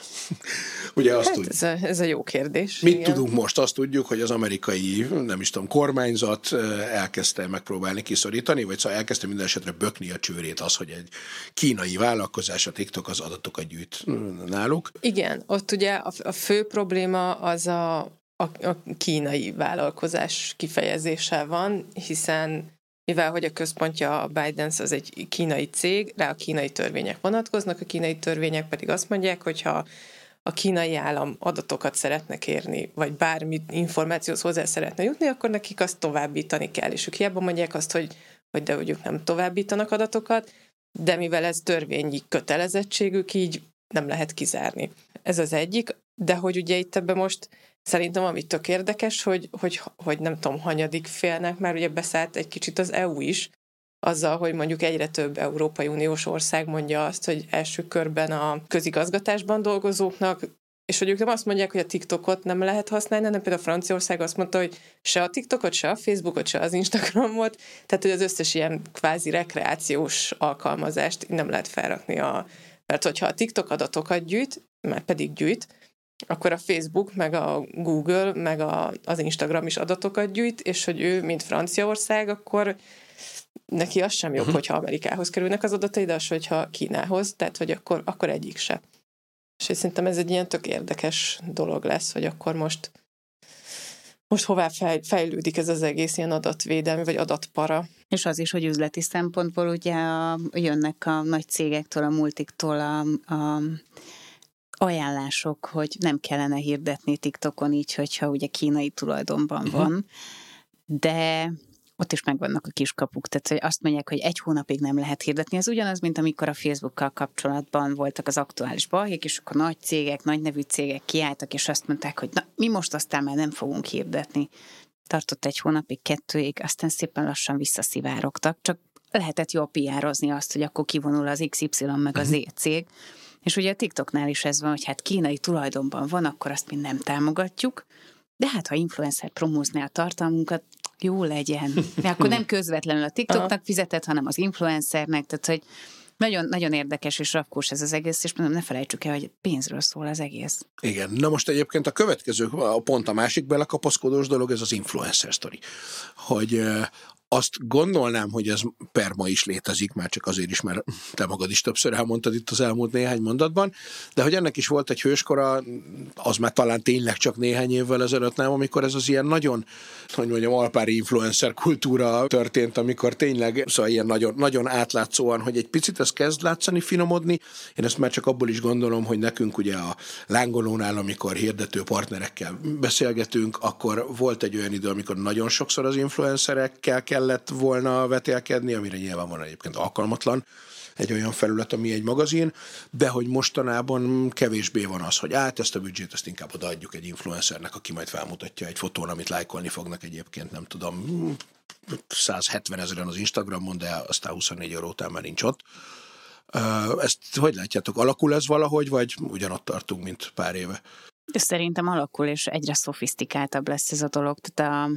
Ugye azt hát tudjuk. Ez a, ez a jó kérdés. Mit igen. tudunk most? Azt tudjuk, hogy az amerikai, nem is tudom, kormányzat elkezdte megpróbálni kiszorítani, vagy szóval elkezdte minden esetre bökni a csőrét az, hogy egy kínai vállalkozás, a TikTok az adatokat gyűjt náluk. Igen, ott ugye a, a fő probléma az a, a, kínai vállalkozás kifejezése van, hiszen mivel hogy a központja a Biden az egy kínai cég, rá a kínai törvények vonatkoznak, a kínai törvények pedig azt mondják, hogy ha a kínai állam adatokat szeretne kérni, vagy bármi információhoz hozzá szeretne jutni, akkor nekik azt továbbítani kell. És ők hiába mondják azt, hogy, hogy de hogy ők nem továbbítanak adatokat, de mivel ez törvényi kötelezettségük, így nem lehet kizárni. Ez az egyik, de hogy ugye itt ebbe most Szerintem ami tök érdekes, hogy, hogy, hogy nem tudom, hanyadik félnek már ugye beszállt egy kicsit az EU is, azzal, hogy mondjuk egyre több Európai Uniós ország mondja azt, hogy első körben a közigazgatásban dolgozóknak, és hogy ők nem azt mondják, hogy a TikTokot nem lehet használni, hanem például Franciaország azt mondta, hogy se a TikTokot, se a Facebookot, se az Instagramot, tehát hogy az összes ilyen kvázi rekreációs alkalmazást nem lehet felrakni a... Mert hogyha a TikTok adatokat gyűjt, már pedig gyűjt, akkor a Facebook, meg a Google, meg a, az Instagram is adatokat gyűjt, és hogy ő, mint Franciaország, akkor neki az sem jobb, uh-huh. hogyha Amerikához kerülnek az adatai, de az, hogyha Kínához, tehát hogy akkor, akkor egyik se. És szerintem ez egy ilyen tök érdekes dolog lesz, hogy akkor most most hová fejlődik ez az egész ilyen adatvédelmi, vagy adatpara. És az is, hogy üzleti szempontból ugye a, jönnek a nagy cégektől, a multiktól a, a ajánlások, hogy nem kellene hirdetni TikTokon így, hogyha ugye kínai tulajdonban uh-huh. van, de ott is megvannak a kiskapuk, tehát hogy azt mondják, hogy egy hónapig nem lehet hirdetni. Ez ugyanaz, mint amikor a Facebookkal kapcsolatban voltak az aktuális balhék, és akkor nagy cégek, nagy nevű cégek kiálltak, és azt mondták, hogy na, mi most aztán már nem fogunk hirdetni. Tartott egy hónapig, kettőig, aztán szépen lassan visszaszivárogtak, csak lehetett jól piározni azt, hogy akkor kivonul az XY meg az Z mhm. cég. És ugye a TikToknál is ez van, hogy hát kínai tulajdonban van, akkor azt mi nem támogatjuk, de hát ha influencer promózná a tartalmunkat, jó legyen. Mert akkor nem közvetlenül a TikToknak fizetett, hanem az influencernek, tehát hogy nagyon, nagyon érdekes és rakós ez az egész, és mondom, ne felejtsük el, hogy pénzről szól az egész. Igen, na most egyébként a következő, a pont a másik belekapaszkodós dolog, ez az influencer story. Hogy azt gondolnám, hogy ez per ma is létezik, már csak azért is, mert te magad is többször elmondtad itt az elmúlt néhány mondatban, de hogy ennek is volt egy hőskora, az már talán tényleg csak néhány évvel ezelőtt nem, amikor ez az ilyen nagyon, hogy mondjam, alpári influencer kultúra történt, amikor tényleg, szóval ilyen nagyon, nagyon átlátszóan, hogy egy picit ez kezd látszani, finomodni. Én ezt már csak abból is gondolom, hogy nekünk ugye a lángolónál, amikor hirdető partnerekkel beszélgetünk, akkor volt egy olyan idő, amikor nagyon sokszor az influencerekkel kell kellett volna vetélkedni, amire nyilván van egyébként alkalmatlan egy olyan felület, ami egy magazin, de hogy mostanában kevésbé van az, hogy át ezt a büdzsét, ezt inkább odaadjuk egy influencernek, aki majd felmutatja egy fotón, amit lájkolni fognak egyébként, nem tudom, 170 ezeren az Instagramon, de aztán 24 euró után már nincs ott. Ezt hogy látjátok, alakul ez valahogy, vagy ugyanott tartunk, mint pár éve? Szerintem alakul, és egyre szofisztikáltabb lesz ez a dolog. Tehát a,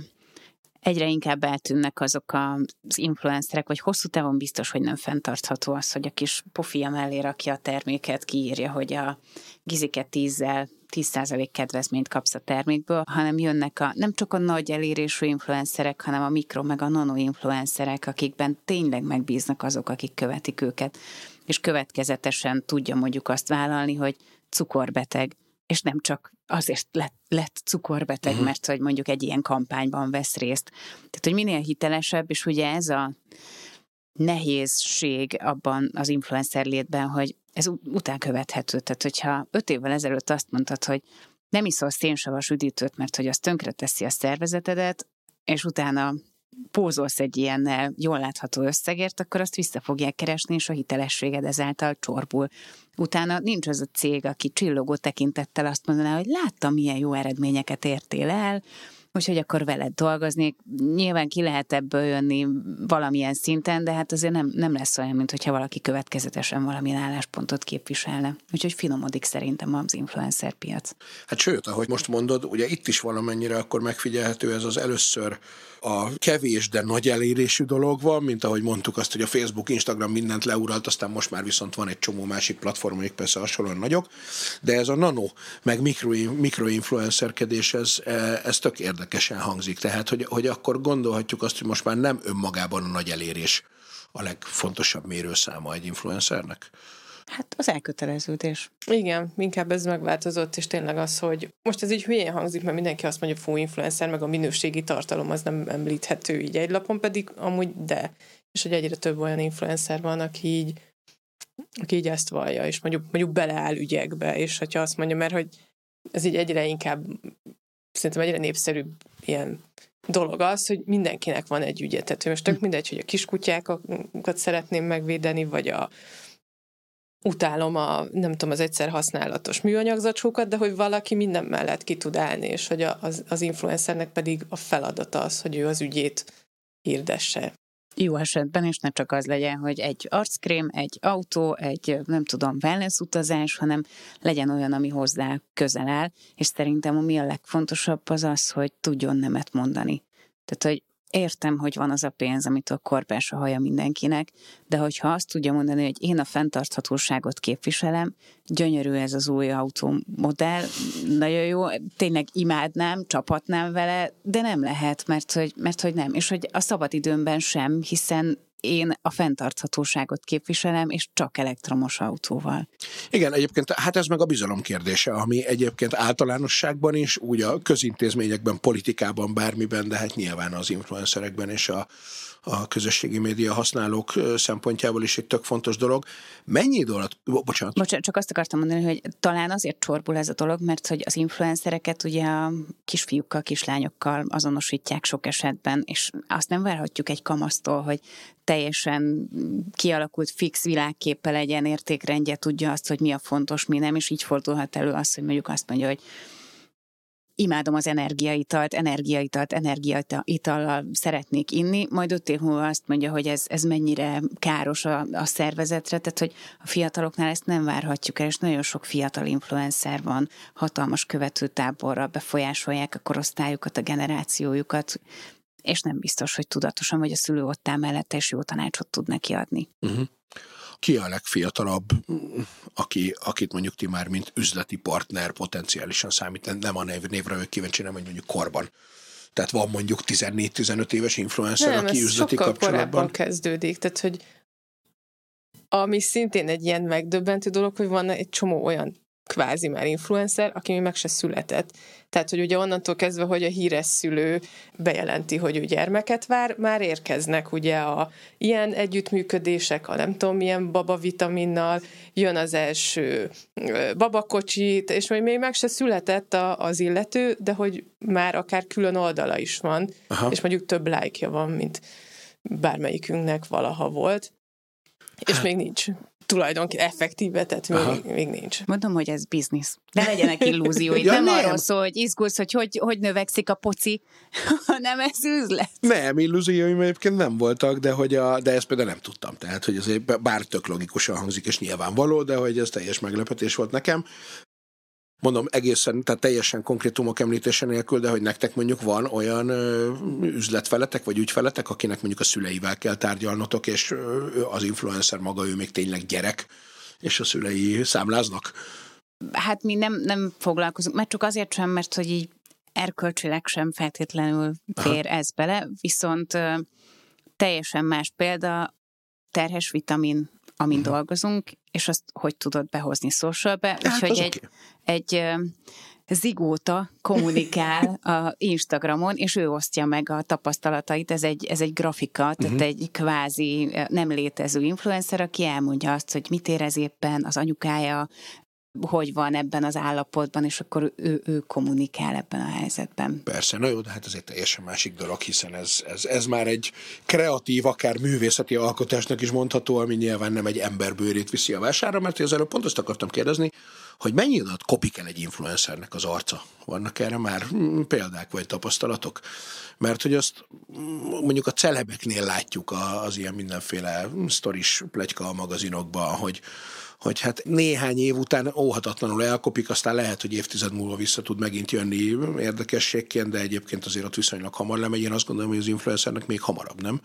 egyre inkább eltűnnek azok az influencerek, vagy hosszú távon biztos, hogy nem fenntartható az, hogy a kis pofia mellé rakja a terméket, kiírja, hogy a giziket tízzel 10% kedvezményt kapsz a termékből, hanem jönnek a, nem csak a nagy elérésű influencerek, hanem a mikro meg a nano influencerek, akikben tényleg megbíznak azok, akik követik őket, és következetesen tudja mondjuk azt vállalni, hogy cukorbeteg, és nem csak azért lett, lett cukorbeteg, uh-huh. mert hogy mondjuk egy ilyen kampányban vesz részt. Tehát, hogy minél hitelesebb, és ugye ez a nehézség abban az influencer létben, hogy ez után követhető. Tehát, hogyha öt évvel ezelőtt azt mondtad, hogy nem iszol szénsavas üdítőt, mert hogy az tönkre teszi a szervezetedet, és utána pózolsz egy ilyen jól látható összegért, akkor azt vissza fogják keresni, és a hitelességed ezáltal csorbul. Utána nincs az a cég, aki csillogó tekintettel azt mondaná, hogy láttam, milyen jó eredményeket értél el, úgyhogy akkor veled dolgozni. Nyilván ki lehet ebből jönni valamilyen szinten, de hát azért nem, nem lesz olyan, mint hogyha valaki következetesen valamilyen álláspontot képviselne. Úgyhogy finomodik szerintem az influencer piac. Hát sőt, ahogy most mondod, ugye itt is valamennyire akkor megfigyelhető ez az először a kevés, de nagy elérésű dolog van, mint ahogy mondtuk azt, hogy a Facebook, Instagram mindent leuralt, aztán most már viszont van egy csomó másik platform, amik persze hasonlóan nagyok, de ez a nano, meg mikro, mikroinfluencerkedés, ez, ez tök érdekesen hangzik. Tehát, hogy, hogy akkor gondolhatjuk azt, hogy most már nem önmagában a nagy elérés a legfontosabb mérőszáma egy influencernek. Hát az elköteleződés. Igen, inkább ez megváltozott, és tényleg az, hogy most ez így hülyén hangzik, mert mindenki azt mondja, fú, influencer, meg a minőségi tartalom az nem említhető így egy lapon, pedig amúgy de. És hogy egyre több olyan influencer van, aki így, aki így ezt vallja, és mondjuk, mondjuk beleáll ügyekbe, és hogyha azt mondja, mert hogy ez így egyre inkább, szerintem egyre népszerűbb ilyen dolog az, hogy mindenkinek van egy ügye. Tehát most tök mindegy, hogy a kiskutyákat szeretném megvédeni, vagy a, utálom a, nem tudom, az egyszer használatos műanyagzacskókat, de hogy valaki minden mellett ki tud állni, és hogy az, az influencernek pedig a feladata az, hogy ő az ügyét hirdesse. Jó esetben, és ne csak az legyen, hogy egy arckrém, egy autó, egy nem tudom, wellness utazás, hanem legyen olyan, ami hozzá közel áll, és szerintem ami a legfontosabb az az, hogy tudjon nemet mondani. Tehát, hogy Értem, hogy van az a pénz, amit a korpás a haja mindenkinek, de hogyha azt tudja mondani, hogy én a fenntarthatóságot képviselem, gyönyörű ez az új autómodell, nagyon jó, tényleg imádnám, csapatnám vele, de nem lehet, mert hogy, mert hogy nem. És hogy a szabadidőmben sem, hiszen én a fenntarthatóságot képviselem, és csak elektromos autóval. Igen, egyébként hát ez meg a bizalom kérdése, ami egyébként általánosságban is, úgy a közintézményekben, politikában, bármiben, de hát nyilván az influencerekben és a, a közösségi média használók szempontjából is egy tök fontos dolog. Mennyi idő alatt, bocsánat. Bocsánat, csak azt akartam mondani, hogy talán azért csorbul ez a dolog, mert hogy az influencereket ugye a kisfiúkkal, kislányokkal azonosítják sok esetben, és azt nem várhatjuk egy kamasztól, hogy teljesen kialakult fix világképpel legyen értékrendje, tudja azt, hogy mi a fontos, mi nem, és így fordulhat elő az, hogy mondjuk azt mondja, hogy imádom az energiaitalt, energiaitalt, energiaitallal szeretnék inni, majd öt év azt mondja, hogy ez, ez mennyire káros a, a szervezetre, tehát hogy a fiataloknál ezt nem várhatjuk el, és nagyon sok fiatal influencer van, hatalmas követőtáborra befolyásolják a korosztályukat, a generációjukat, és nem biztos, hogy tudatosan vagy a szülő ott áll mellette, és jó tanácsot tud neki adni. Uh-huh ki a legfiatalabb, aki, akit mondjuk ti már mint üzleti partner potenciálisan számít, nem a név, névre vagyok kíváncsi, nem mondjuk korban. Tehát van mondjuk 14-15 éves influencer, nem, aki üzleti sokkal kapcsolatban. kezdődik, tehát hogy ami szintén egy ilyen megdöbbentő dolog, hogy van egy csomó olyan kvázi már influencer, aki még meg se született. Tehát, hogy ugye onnantól kezdve, hogy a híres szülő bejelenti, hogy ő gyermeket vár, már érkeznek ugye a ilyen együttműködések, a nem tudom milyen babavitaminnal, jön az első babakocsit, és még meg se született a, az illető, de hogy már akár külön oldala is van, Aha. és mondjuk több lájkja van, mint bármelyikünknek valaha volt, és hát. még nincs tulajdonképpen effektíve, tehát még, még nincs. Mondom, hogy ez biznisz. De legyenek illúzióid. ja, nem, nem arról szól, hogy izgulsz, hogy, hogy hogy növekszik a poci, hanem ez üzlet. Nem, illúzióim egyébként nem voltak, de, hogy a, de ezt például nem tudtam. Tehát, hogy ez bár tök logikusan hangzik, és nyilvánvaló, de hogy ez teljes meglepetés volt nekem mondom egészen, tehát teljesen konkrétumok említése nélkül, de hogy nektek mondjuk van olyan ö, üzletveletek, vagy ügyfeletek, akinek mondjuk a szüleivel kell tárgyalnotok, és az influencer maga, ő még tényleg gyerek, és a szülei számláznak? Hát mi nem, nem foglalkozunk, mert csak azért sem, mert hogy így erkölcsileg sem feltétlenül fér Aha. ez bele, viszont teljesen más példa, terhes vitamin amin uh-huh. dolgozunk, és azt hogy tudod behozni socialbe. Hát Úgyhogy egy, okay. egy zigóta kommunikál a Instagramon, és ő osztja meg a tapasztalatait. Ez egy, ez egy grafika, tehát uh-huh. egy kvázi nem létező influencer, aki elmondja azt, hogy mit érez éppen az anyukája, hogy van ebben az állapotban, és akkor ő, ő kommunikál ebben a helyzetben. Persze, na jó, de hát ez egy teljesen másik dolog, hiszen ez, ez, ez már egy kreatív, akár művészeti alkotásnak is mondható, ami nyilván nem egy emberbőrét viszi a vására, mert az előbb pont azt akartam kérdezni, hogy mennyi adat kopik el egy influencernek az arca? Vannak erre már mm, példák vagy tapasztalatok? Mert hogy azt mondjuk a celebeknél látjuk az ilyen mindenféle sztoris plegyka a magazinokban, hogy hogy hát néhány év után óhatatlanul elkopik, aztán lehet, hogy évtized múlva vissza tud megint jönni érdekességként, de egyébként azért ott viszonylag hamar lemegy. Én azt gondolom, hogy az influencernek még hamarabb, nem?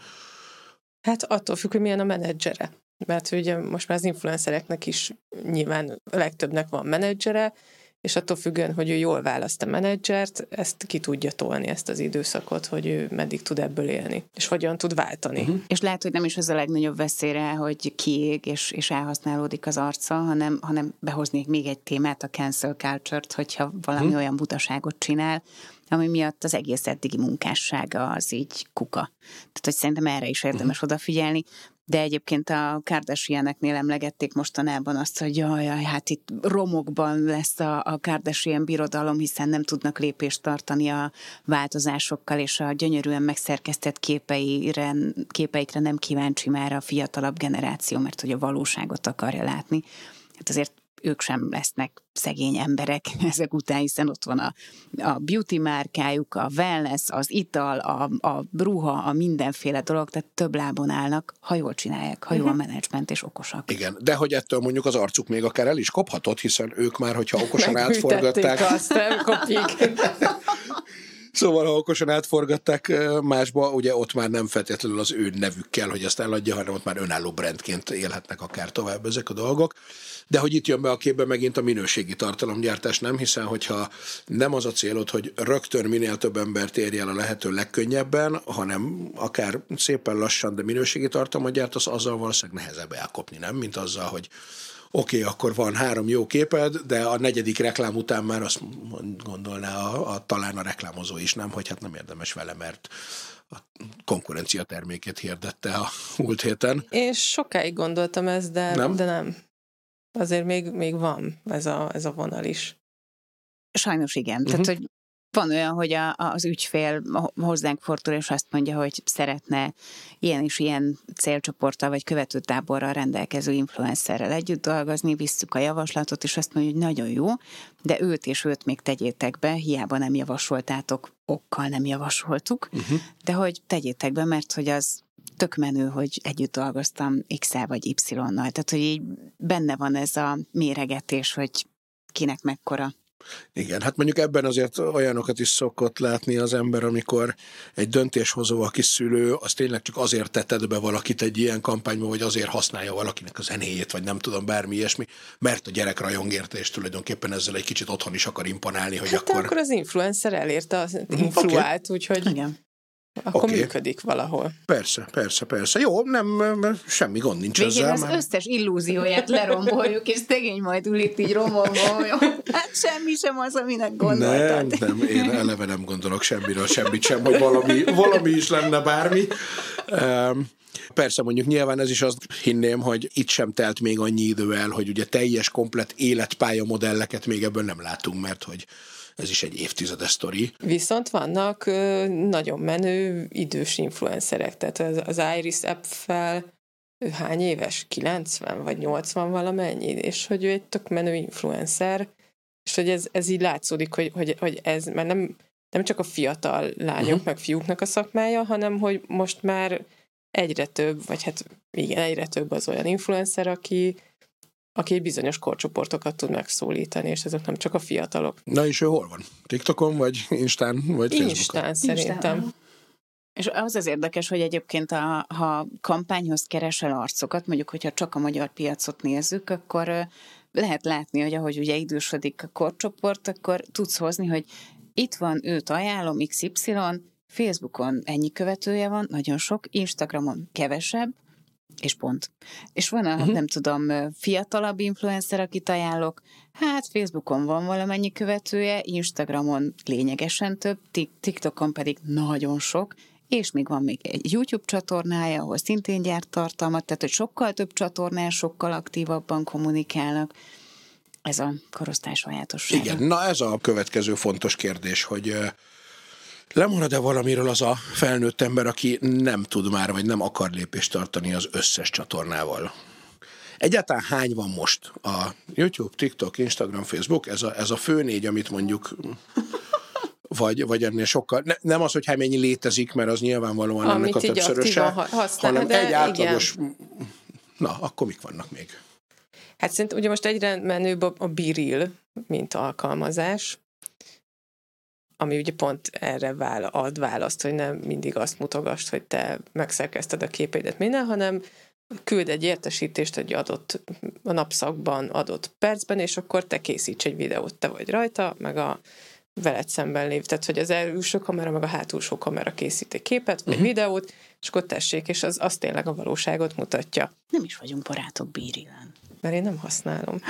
Hát attól függ, hogy milyen a menedzsere. Mert ugye most már az influencereknek is nyilván a legtöbbnek van menedzsere, és attól függően, hogy ő jól választ a menedzsert, ezt ki tudja tolni, ezt az időszakot, hogy ő meddig tud ebből élni, és hogyan tud váltani. Uh-huh. És lehet, hogy nem is az a legnagyobb veszélyre, hogy kiég és, és elhasználódik az arca, hanem, hanem behoznék még egy témát, a cancel culture-t, hogyha valami uh-huh. olyan butaságot csinál, ami miatt az egész eddigi munkássága az így kuka. Tehát, hogy szerintem erre is érdemes uh-huh. odafigyelni de egyébként a Kardashianeknél emlegették mostanában azt, hogy jaj, jaj hát itt romokban lesz a, a Kardashian birodalom, hiszen nem tudnak lépést tartani a változásokkal, és a gyönyörűen megszerkesztett képeire, képeikre nem kíváncsi már a fiatalabb generáció, mert hogy a valóságot akarja látni. Hát azért ők sem lesznek szegény emberek ezek után, hiszen ott van a, a beauty márkájuk, a wellness, az ital, a, a ruha, a mindenféle dolog, tehát több lábon állnak, ha jól csinálják, ha mhm. menedzsment és okosak. Igen, de hogy ettől mondjuk az arcuk még akár el is kophatott, hiszen ők már, hogyha okosan átforgatták. azt, nem kopik. Szóval, ha okosan átforgatták másba, ugye ott már nem feltétlenül az ő nevükkel, hogy ezt eladja, hanem ott már önálló brandként élhetnek akár tovább ezek a dolgok. De hogy itt jön be a képbe megint a minőségi tartalomgyártás, nem? Hiszen, hogyha nem az a célod, hogy rögtön minél több embert érje el a lehető legkönnyebben, hanem akár szépen lassan, de minőségi tartalmat gyártasz, azzal valószínűleg nehezebb elkopni, nem? Mint azzal, hogy oké, okay, akkor van három jó képed, de a negyedik reklám után már azt gondolná a, a, talán a reklámozó is, nem, hogy hát nem érdemes vele, mert a konkurencia termékét hirdette a múlt héten. Én sokáig gondoltam ezt, de nem. De nem. Azért még, még van ez a, ez a vonal is. Sajnos igen. Uh-huh. Tehát, hogy van olyan, hogy a, az ügyfél hozzánk fordul, és azt mondja, hogy szeretne ilyen és ilyen célcsoporttal vagy követőtáborral rendelkező influencerrel együtt dolgozni, visszük a javaslatot, és azt mondja, hogy nagyon jó, de őt és őt még tegyétek be, hiába nem javasoltátok, okkal nem javasoltuk, uh-huh. de hogy tegyétek be, mert hogy az tök menő, hogy együtt dolgoztam X-el vagy Y-nal. Tehát, hogy így benne van ez a méregetés, hogy kinek mekkora igen, hát mondjuk ebben azért olyanokat is szokott látni az ember, amikor egy döntéshozó, aki szülő, az tényleg csak azért teted be valakit egy ilyen kampányba, vagy azért használja valakinek a zenéjét, vagy nem tudom, bármi ilyesmi, mert a gyerek rajong érte, és tulajdonképpen ezzel egy kicsit otthon is akar imponálni, hogy hát akkor... akkor az influencer elérte az influált, okay. úgyhogy... Igen akkor okay. működik valahol. Persze, persze, persze. Jó, nem, semmi gond nincs Végén ezzel. az mert... összes illúzióját leromboljuk, és szegény majd ül itt így romolva, hát semmi sem az, aminek gondoltad. Nem, nem, én eleve nem gondolok semmiről, semmit sem, hogy valami, valami is lenne bármi. Um, Persze mondjuk nyilván ez is azt hinném, hogy itt sem telt még annyi idő el, hogy ugye teljes, komplet életpálya modelleket még ebből nem látunk, mert hogy ez is egy évtizedes sztori. Viszont vannak nagyon menő idős influencerek, tehát az, Iris app fel ő hány éves? 90 vagy 80 valamennyi, és hogy ő egy tök menő influencer, és hogy ez, ez így látszódik, hogy, hogy, hogy ez már nem, nem csak a fiatal lányok uh-huh. meg fiúknak a szakmája, hanem hogy most már egyre több, vagy hát igen, egyre több az olyan influencer, aki, aki bizonyos korcsoportokat tud megszólítani, és ezek nem csak a fiatalok. Na és ő hol van? TikTokon, vagy Instán, vagy Facebookon? Instán szerintem. Instán. És az az érdekes, hogy egyébként a, ha kampányhoz keresel arcokat, mondjuk, hogyha csak a magyar piacot nézzük, akkor lehet látni, hogy ahogy ugye idősödik a korcsoport, akkor tudsz hozni, hogy itt van, őt ajánlom, XY, Facebookon ennyi követője van, nagyon sok, Instagramon kevesebb, és pont. És van a, uh-huh. nem tudom, fiatalabb influencer, akit ajánlok, hát Facebookon van valamennyi követője, Instagramon lényegesen több, TikTokon pedig nagyon sok, és még van még egy YouTube csatornája, ahol szintén gyárt tartalmat, tehát hogy sokkal több csatornán, sokkal aktívabban kommunikálnak. Ez a korosztály sajátosság. Igen, na ez a következő fontos kérdés, hogy Lemarad-e valamiről az a felnőtt ember, aki nem tud már, vagy nem akar lépést tartani az összes csatornával? Egyáltalán hány van most a YouTube, TikTok, Instagram, Facebook? Ez a, ez a fő négy, amit mondjuk vagy, vagy ennél sokkal, ne, nem az, hogy hány mennyi létezik, mert az nyilvánvalóan Amit ennek a többszöröse, használ, hanem egy átlagos, igen. na, akkor mik vannak még? Hát szerintem ugye most egyre menőbb a, a Biril, mint alkalmazás, ami ugye pont erre vál, ad választ, hogy nem mindig azt mutogast, hogy te megszerkezted a képeidet minden, hanem küld egy értesítést egy adott a napszakban, adott percben, és akkor te készíts egy videót, te vagy rajta, meg a veled szemben lév. Tehát, hogy az előső kamera, meg a hátulsó kamera készít egy képet, vagy uh-huh. videót, és akkor tessék, és az, az tényleg a valóságot mutatja. Nem is vagyunk barátok Bírilán. Mert én nem használom.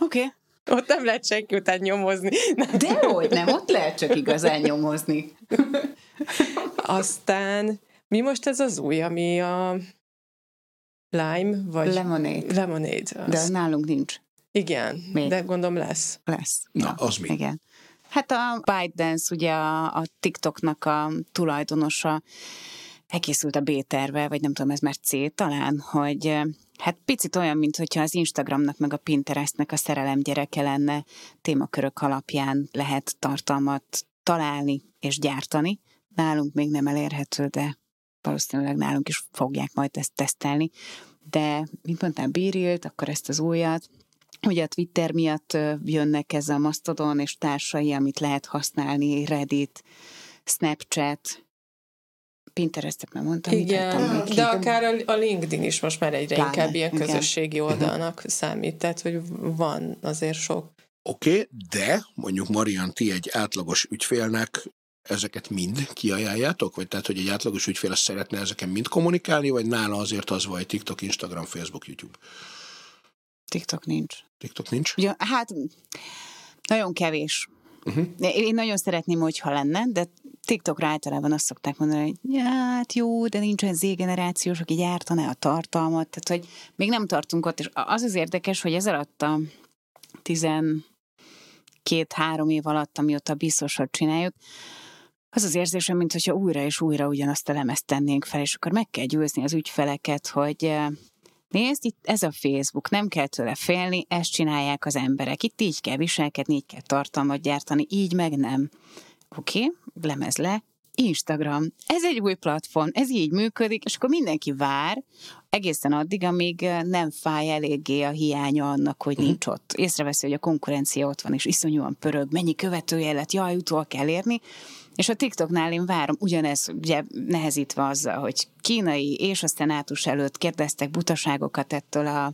Oké. Okay. Ott nem lehet senki után nyomozni. Dehogy nem, ott lehet csak igazán nyomozni. Aztán mi most ez az új, ami a lime, vagy... Lemonade. Lemonade. Az... De az nálunk nincs. Igen, Még. de gondolom lesz. Lesz. Na, az mi? Igen. Hát a ByteDance, ugye a, a TikToknak a tulajdonosa, elkészült a B-terve, vagy nem tudom, ez már C talán, hogy Hát picit olyan, mint hogyha az Instagramnak meg a Pinterestnek a szerelem gyereke lenne, témakörök alapján lehet tartalmat találni és gyártani. Nálunk még nem elérhető, de valószínűleg nálunk is fogják majd ezt tesztelni. De, mint mondtam, bírilt, akkor ezt az újat, Ugye a Twitter miatt jönnek ez a Mastodon és társai, amit lehet használni, Reddit, Snapchat, Pinterestet már mondtam. Igen, de akár a LinkedIn is most már egyre Pláne, inkább ilyen közösségi igen. oldalnak számít, tehát hogy van azért sok. Oké, okay, de mondjuk Marian, ti egy átlagos ügyfélnek ezeket mind kiajánljátok? Vagy tehát, hogy egy átlagos ügyfél szeretne ezeken mind kommunikálni, vagy nála azért az vagy TikTok, Instagram, Facebook, YouTube? TikTok nincs. TikTok nincs? Ja, hát nagyon kevés. Uh-huh. Én nagyon szeretném, hogyha lenne, de TikTokra általában azt szokták mondani, hogy hát jó, de nincsen Z-generációs, aki gyártaná a tartalmat, tehát hogy még nem tartunk ott, és az az érdekes, hogy ez alatt a tizen-két-három év alatt, amióta biztosat csináljuk, az az érzésem, mint hogyha újra és újra ugyanazt a lemezt tennénk fel, és akkor meg kell győzni az ügyfeleket, hogy eh, Nézd, itt ez a Facebook, nem kell tőle félni, ezt csinálják az emberek. Itt így kell viselkedni, így kell tartalmat gyártani, így meg nem. Oké, okay, lemez le, Instagram. Ez egy új platform, ez így működik, és akkor mindenki vár egészen addig, amíg eh, nem fáj eléggé a hiánya annak, hogy mhm. nincs ott. Észreveszi, hogy a konkurencia ott van, és iszonyúan pörög, mennyi követője lett, jaj, utol kell érni, és a TikToknál én várom, ugyanez ugye nehezítve azzal, hogy kínai és a szenátus előtt kérdeztek butaságokat ettől a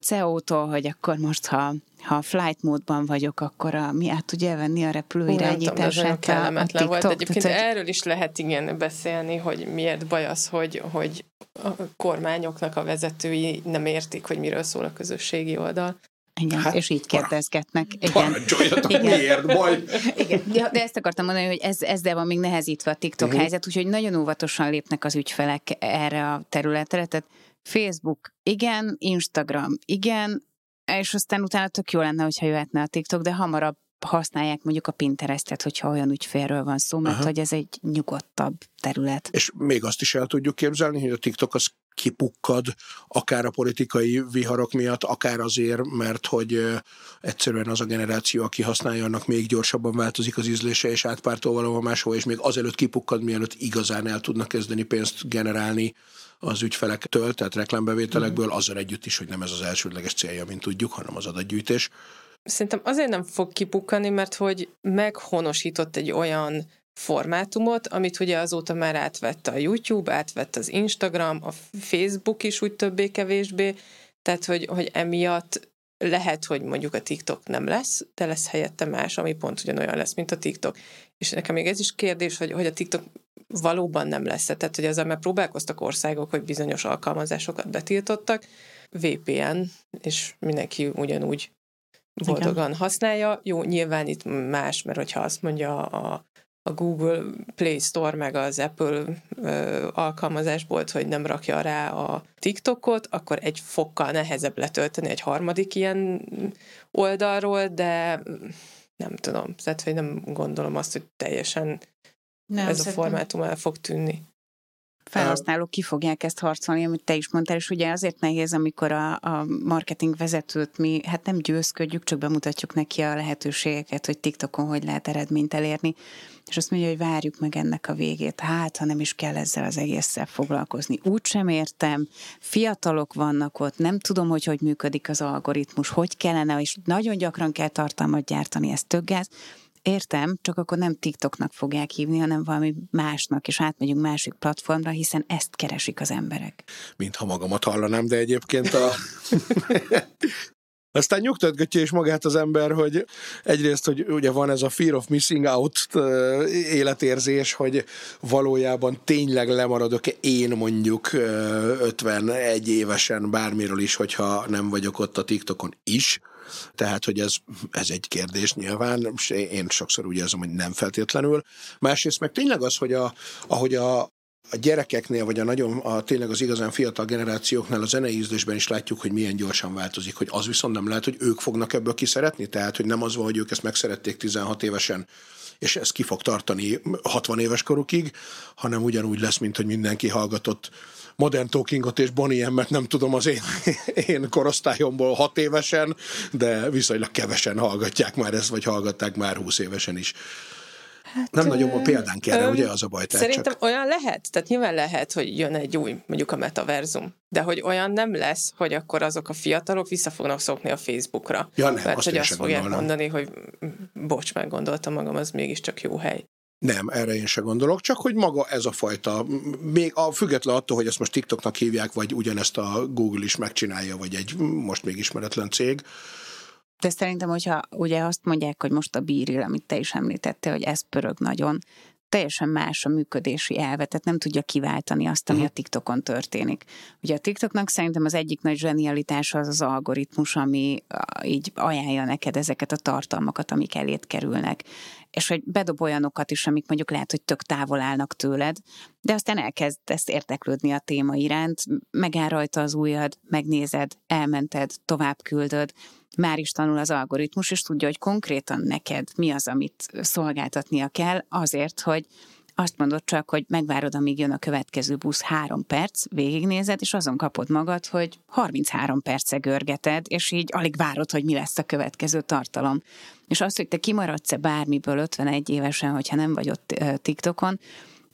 CEO-tól, hogy akkor most, ha, ha flight módban vagyok, akkor a, mi át tudja venni a repülő irányítását. kellemetlen a, a volt. Egyébként tehát, erről is lehet igen beszélni, hogy miért baj az, hogy, hogy a kormányoknak a vezetői nem értik, hogy miről szól a közösségi oldal. Igen, hát, és így kérdezgetnek. Igen. Igen. miért baj? Igen, de ezt akartam mondani, hogy ez, ezzel van még nehezítve a TikTok uh-huh. helyzet, úgyhogy nagyon óvatosan lépnek az ügyfelek erre a területre, tehát Facebook, igen, Instagram, igen, és aztán utána tök jó lenne, hogyha jöhetne a TikTok, de hamarabb használják mondjuk a Pinterestet, hogyha olyan ügyfélről van szó, mert Aha. hogy ez egy nyugodtabb terület. És még azt is el tudjuk képzelni, hogy a TikTok az kipukkad, akár a politikai viharok miatt, akár azért, mert hogy egyszerűen az a generáció, aki használja, annak még gyorsabban változik az ízlése, és átpártol valahol máshol, és még azelőtt kipukkad, mielőtt igazán el tudnak kezdeni pénzt generálni az ügyfelektől, tehát reklámbevételekből, mhm. azzal együtt is, hogy nem ez az elsődleges célja, mint tudjuk, hanem az adatgyűjtés. Szerintem azért nem fog kipukkani, mert hogy meghonosított egy olyan formátumot, amit ugye azóta már átvette a YouTube, átvett az Instagram, a Facebook is úgy többé-kevésbé, tehát hogy, hogy emiatt lehet, hogy mondjuk a TikTok nem lesz, de lesz helyette más, ami pont ugyanolyan lesz, mint a TikTok. És nekem még ez is kérdés, hogy, hogy a TikTok valóban nem lesz. Tehát, hogy ezzel már próbálkoztak országok, hogy bizonyos alkalmazásokat betiltottak, VPN, és mindenki ugyanúgy boldogan Igen. használja. Jó, nyilván itt más, mert hogyha azt mondja a a Google Play Store meg az Apple ö, alkalmazásból, hogy nem rakja rá a TikTokot, akkor egy fokkal nehezebb letölteni egy harmadik ilyen oldalról, de nem tudom, tehát hogy nem gondolom azt, hogy teljesen nem, ez a formátum el fog tűnni. Felhasználók ki fogják ezt harcolni, amit te is mondtál, és ugye azért nehéz, amikor a, a marketing vezetőt mi, hát nem győzködjük, csak bemutatjuk neki a lehetőségeket, hogy TikTokon hogy lehet eredményt elérni, és azt mondja, hogy várjuk meg ennek a végét. Hát, ha nem is kell ezzel az egésszel foglalkozni. Úgy sem értem, fiatalok vannak ott, nem tudom, hogy hogy működik az algoritmus, hogy kellene, és nagyon gyakran kell tartalmat gyártani, ez töggáz, Értem, csak akkor nem TikToknak fogják hívni, hanem valami másnak, és átmegyünk másik platformra, hiszen ezt keresik az emberek. Mintha magamat hallanám, de egyébként a... Aztán nyugtatgatja is magát az ember, hogy egyrészt, hogy ugye van ez a fear of missing out életérzés, hogy valójában tényleg lemaradok én mondjuk 51 évesen bármiről is, hogyha nem vagyok ott a TikTokon is, tehát, hogy ez, ez egy kérdés nyilván, és én sokszor úgy érzem, hogy nem feltétlenül. Másrészt meg tényleg az, hogy a, ahogy a, a gyerekeknél, vagy a nagyon, a, tényleg az igazán fiatal generációknál a zenei ízlésben is látjuk, hogy milyen gyorsan változik, hogy az viszont nem lehet, hogy ők fognak ebből kiszeretni, tehát, hogy nem az van, hogy ők ezt megszerették 16 évesen, és ez ki fog tartani 60 éves korukig, hanem ugyanúgy lesz, mint hogy mindenki hallgatott Modern Talkingot és Bonnie mert nem tudom az én, én korosztályomból hat évesen, de viszonylag kevesen hallgatják már ezt, vagy hallgatták már húsz évesen is. Hát, nem nagyon van példánk erre, ugye az a baj? Szerintem csak... olyan lehet, tehát nyilván lehet, hogy jön egy új, mondjuk a metaverzum, de hogy olyan nem lesz, hogy akkor azok a fiatalok vissza fognak szokni a Facebookra. Ja, nem, mert azt hogy azt fogják gondolom. mondani, hogy bocs, meggondoltam magam, az mégiscsak jó hely. Nem, erre én se gondolok, csak hogy maga ez a fajta, még a független attól, hogy ezt most TikToknak hívják, vagy ugyanezt a Google is megcsinálja, vagy egy most még ismeretlen cég, de szerintem, hogyha ugye azt mondják, hogy most a bíril, amit te is említettél, hogy ez pörög nagyon, teljesen más a működési elve, tehát nem tudja kiváltani azt, ami uh-huh. a TikTokon történik. Ugye a TikToknak szerintem az egyik nagy zsenialitása az az algoritmus, ami így ajánlja neked ezeket a tartalmakat, amik elét kerülnek. És hogy bedob olyanokat is, amik mondjuk lehet, hogy tök távol állnak tőled, de aztán elkezdesz érteklődni a téma iránt, megáll rajta az ujjad, megnézed, elmented, tovább küldöd, már is tanul az algoritmus, és tudja, hogy konkrétan neked mi az, amit szolgáltatnia kell, azért, hogy azt mondod csak, hogy megvárod, amíg jön a következő busz három perc, végignézed, és azon kapod magad, hogy 33 perce görgeted, és így alig várod, hogy mi lesz a következő tartalom. És azt, hogy te kimaradsz-e bármiből 51 évesen, hogyha nem vagy ott TikTokon,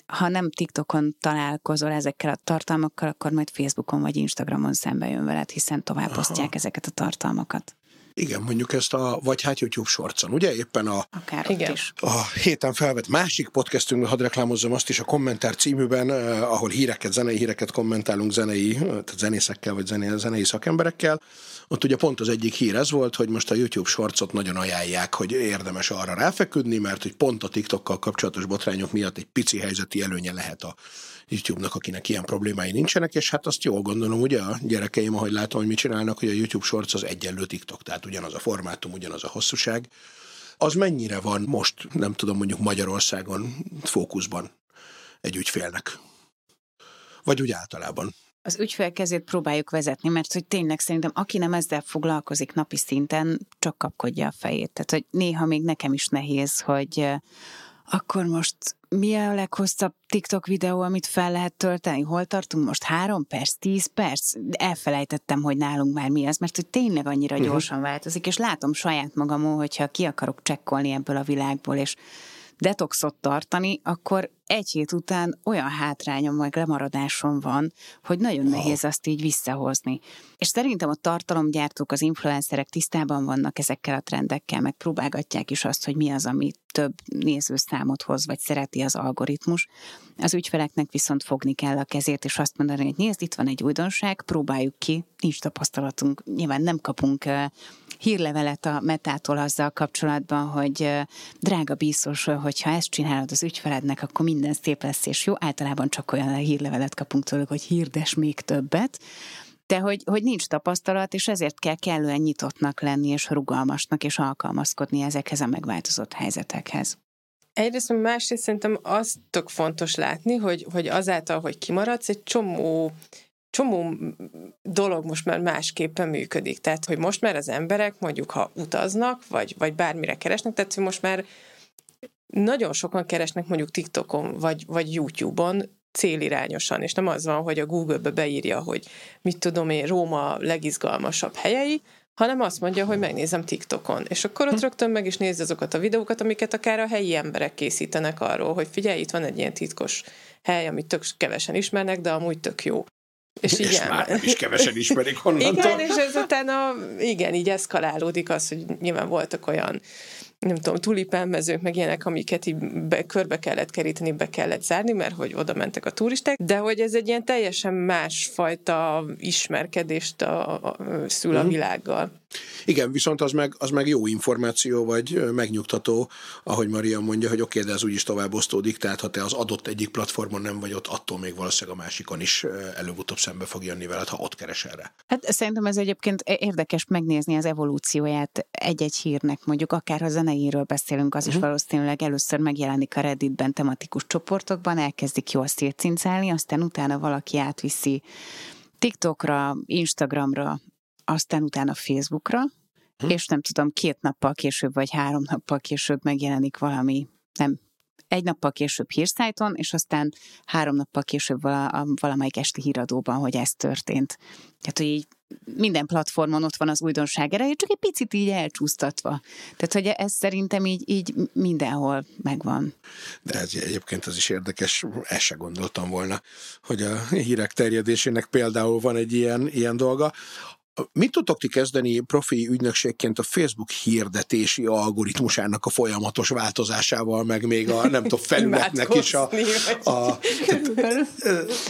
ha nem TikTokon találkozol ezekkel a tartalmakkal, akkor majd Facebookon vagy Instagramon szembe jön veled, hiszen tovább osztják ezeket a tartalmakat. Igen, mondjuk ezt a, vagy hát YouTube sorcon, ugye? Éppen a, Akár Igen. is. a héten felvett másik podcastünkben, hadd reklámozzam azt is a kommentár címűben, eh, ahol híreket, zenei híreket kommentálunk zenei, tehát zenészekkel vagy zenei, zenei szakemberekkel. Ott ugye pont az egyik hír ez volt, hogy most a YouTube sorcot nagyon ajánlják, hogy érdemes arra ráfeküdni, mert hogy pont a TikTokkal kapcsolatos botrányok miatt egy pici helyzeti előnye lehet a YouTube-nak, akinek ilyen problémái nincsenek, és hát azt jól gondolom, ugye a gyerekeim, ahogy látom, hogy mit csinálnak, hogy a YouTube Shorts az egyenlő TikTok, tehát ugyanaz a formátum, ugyanaz a hosszúság. Az mennyire van most, nem tudom, mondjuk Magyarországon fókuszban egy ügyfélnek? Vagy úgy általában? az ügyfél próbáljuk vezetni, mert hogy tényleg szerintem aki nem ezzel foglalkozik napi szinten, csak kapkodja a fejét. Tehát, hogy néha még nekem is nehéz, hogy akkor most mi a leghosszabb TikTok videó, amit fel lehet tölteni? Hol tartunk most? Három perc? Tíz perc? Elfelejtettem, hogy nálunk már mi az, mert hogy tényleg annyira uh-huh. gyorsan változik, és látom saját magamon, hogyha ki akarok csekkolni ebből a világból, és detoxot tartani, akkor egy hét után olyan hátrányom vagy lemaradásom van, hogy nagyon nehéz azt így visszahozni. És szerintem a tartalomgyártók, az influencerek tisztában vannak ezekkel a trendekkel, meg próbálgatják is azt, hogy mi az, ami több nézőszámot hoz, vagy szereti az algoritmus. Az ügyfeleknek viszont fogni kell a kezét, és azt mondani, hogy nézd, itt van egy újdonság, próbáljuk ki, nincs tapasztalatunk, nyilván nem kapunk hírlevelet a metától azzal kapcsolatban, hogy drága biztos, hogyha ezt csinálod az ügyfelednek, akkor minden szép lesz és jó. Általában csak olyan hírlevelet kapunk tőlük, hogy hirdes még többet. De hogy, hogy nincs tapasztalat, és ezért kell kellően nyitottnak lenni, és rugalmasnak, és alkalmazkodni ezekhez a megváltozott helyzetekhez. Egyrészt, másrészt szerintem az tök fontos látni, hogy, hogy azáltal, hogy kimaradsz, egy csomó csomó dolog most már másképpen működik. Tehát, hogy most már az emberek mondjuk, ha utaznak, vagy, vagy bármire keresnek, tehát, hogy most már nagyon sokan keresnek mondjuk TikTokon, vagy, vagy YouTube-on célirányosan, és nem az van, hogy a Google-be beírja, hogy mit tudom én, Róma legizgalmasabb helyei, hanem azt mondja, hogy megnézem TikTokon. És akkor ott hm. rögtön meg is nézd azokat a videókat, amiket akár a helyi emberek készítenek arról, hogy figyelj, itt van egy ilyen titkos hely, amit tök kevesen ismernek, de amúgy tök jó. És, és igen. már is kevesen ismerik onnantól. Igen, és ezután a, igen, így eszkalálódik az, hogy nyilván voltak olyan nem tudom, tulipánmezők, meg ilyenek, amiket így be, körbe kellett keríteni, be kellett zárni, mert hogy oda mentek a turisták, de hogy ez egy ilyen teljesen másfajta ismerkedést a, a, szül a mhm. világgal. Igen, viszont az meg, az meg jó információ, vagy megnyugtató, ahogy Maria mondja, hogy oké, okay, de ez úgyis tovább osztódik, tehát ha te az adott egyik platformon nem vagy ott, attól még valószínűleg a másikon is előbb-utóbb szembe fog jönni veled, ha ott keresel rá. Hát szerintem ez egyébként érdekes megnézni az evolúcióját egy-egy hírnek, mondjuk akár a zeneiről beszélünk, az uh-huh. is mhm. valószínűleg először megjelenik a Redditben tematikus csoportokban, elkezdik jól szétcincálni, aztán utána valaki átviszi TikTokra, Instagramra, aztán utána Facebookra, hm. és nem tudom, két nappal később, vagy három nappal később megjelenik valami nem egy nappal később hírszájton, és aztán három nappal később vala, valamelyik esti híradóban, hogy ez történt. Tehát, hogy így minden platformon ott van az újdonság ereje, csak egy picit így elcsúsztatva. Tehát, hogy ez szerintem így, így mindenhol megvan. De ez egyébként az is érdekes, ezt se gondoltam volna, hogy a hírek terjedésének például van egy ilyen, ilyen dolga. Mit tudtok ti kezdeni profi ügynökségként a Facebook hirdetési algoritmusának a folyamatos változásával, meg még a nem tudom, felületnek is a... a tehát,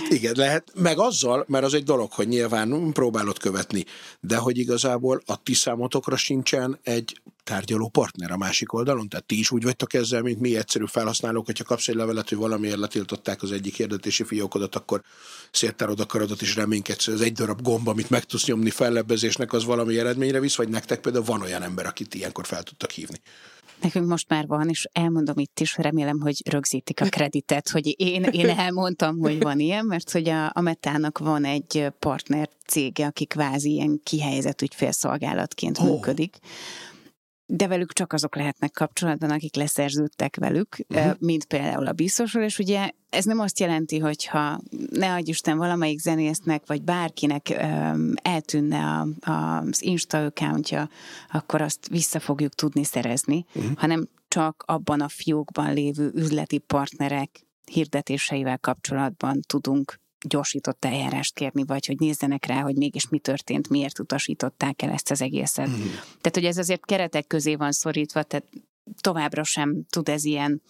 igen, lehet, meg azzal, mert az egy dolog, hogy nyilván próbálod követni, de hogy igazából a ti számotokra sincsen egy tárgyaló partner a másik oldalon? Tehát ti is úgy vagytok ezzel, mint mi egyszerű felhasználók, hogyha kapsz egy levelet, hogy valamiért letiltották az egyik hirdetési fiókodat, akkor széttárod a karadat és reménykedsz, hogy az egy darab gomba, amit meg tudsz nyomni fellebbezésnek, az valami eredményre visz, vagy nektek például van olyan ember, akit ilyenkor fel tudtak hívni? Nekünk most már van, és elmondom itt is, remélem, hogy rögzítik a kreditet, hogy én, én elmondtam, hogy van ilyen, mert hogy a, a Metának van egy partner cége, aki kvázi ilyen kihelyezett ügyfélszolgálatként oh. működik de velük csak azok lehetnek kapcsolatban, akik leszerződtek velük, uh-huh. mint például a biztosról, és ugye ez nem azt jelenti, hogyha ne adj Isten valamelyik zenésznek, vagy bárkinek um, eltűnne a, a, az Insta accountja, akkor azt vissza fogjuk tudni szerezni, uh-huh. hanem csak abban a fiókban lévő üzleti partnerek hirdetéseivel kapcsolatban tudunk gyorsított eljárást kérni, vagy hogy nézzenek rá, hogy mégis mi történt, miért utasították el ezt az egészet. Mm. Tehát, hogy ez azért keretek közé van szorítva, tehát továbbra sem tud ez ilyen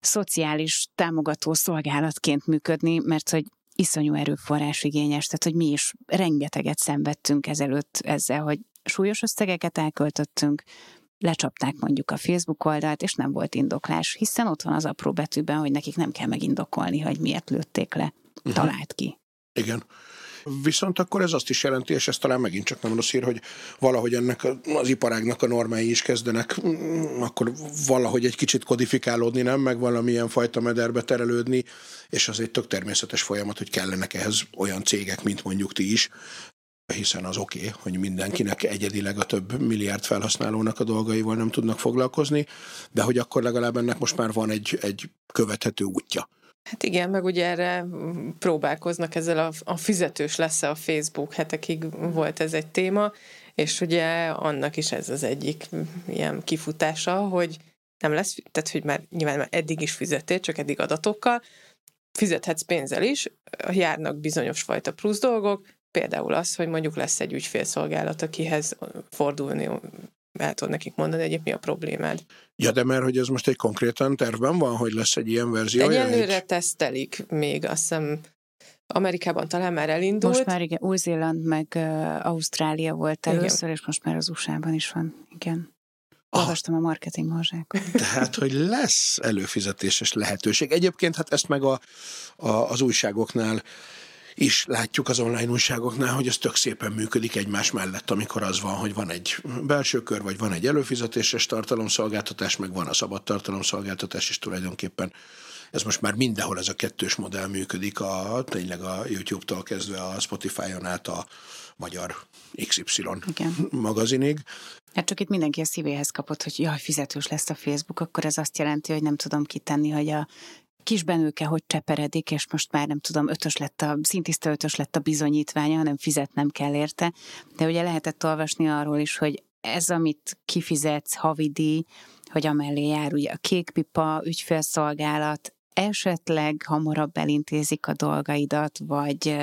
szociális támogató szolgálatként működni, mert hogy iszonyú erőforrás igényes, tehát hogy mi is rengeteget szenvedtünk ezelőtt ezzel, hogy súlyos összegeket elköltöttünk, lecsapták mondjuk a Facebook oldalt, és nem volt indoklás, hiszen ott van az apró betűben, hogy nekik nem kell megindokolni, hogy miért lőtték le uh-huh. talált ki. Igen. Viszont akkor ez azt is jelenti, és ez talán megint csak nem rossz hír, hogy valahogy ennek az iparágnak a normái is kezdenek mm, akkor valahogy egy kicsit kodifikálódni, nem? Meg valamilyen fajta mederbe terelődni, és az egy tök természetes folyamat, hogy kellenek ehhez olyan cégek, mint mondjuk ti is, hiszen az oké, okay, hogy mindenkinek egyedileg a több milliárd felhasználónak a dolgaival nem tudnak foglalkozni, de hogy akkor legalább ennek most már van egy, egy követhető útja. Hát igen, meg ugye erre próbálkoznak ezzel a, a fizetős lesz a Facebook, hetekig volt ez egy téma, és ugye annak is ez az egyik ilyen kifutása, hogy nem lesz, tehát hogy már nyilván már eddig is fizettél, csak eddig adatokkal, fizethetsz pénzzel is, járnak bizonyos fajta plusz dolgok, például az, hogy mondjuk lesz egy ügyfélszolgálat, akihez fordulni el tudod nekik mondani, hogy mi a problémád. Ja, de mert hogy ez most egy konkrétan tervben van, hogy lesz egy ilyen verzió? Egyelőre egy... tesztelik még, azt hiszem Amerikában talán már elindult. Most már igen, Új-Zéland meg uh, Ausztrália volt először, igen. és most már az USA-ban is van, igen. Olvastam a marketing morzsákon. Tehát, hogy lesz előfizetéses lehetőség. Egyébként hát ezt meg a, a, az újságoknál is látjuk az online újságoknál, hogy ez tök szépen működik egymás mellett, amikor az van, hogy van egy belső kör, vagy van egy előfizetéses tartalomszolgáltatás, meg van a szabad tartalomszolgáltatás, és tulajdonképpen ez most már mindenhol ez a kettős modell működik, a, tényleg a YouTube-tól kezdve a Spotify-on át a magyar XY Igen. magazinig. Hát csak itt mindenki a szívéhez kapott, hogy jaj, fizetős lesz a Facebook, akkor ez azt jelenti, hogy nem tudom kitenni, hogy a kisbenőke hogy cseperedik, és most már nem tudom, ötös lett a, szintiszta ötös lett a bizonyítványa, hanem fizetnem kell érte. De ugye lehetett olvasni arról is, hogy ez, amit kifizetsz havidíj, hogy amellé jár ugye a kékpipa, ügyfélszolgálat, esetleg hamarabb elintézik a dolgaidat, vagy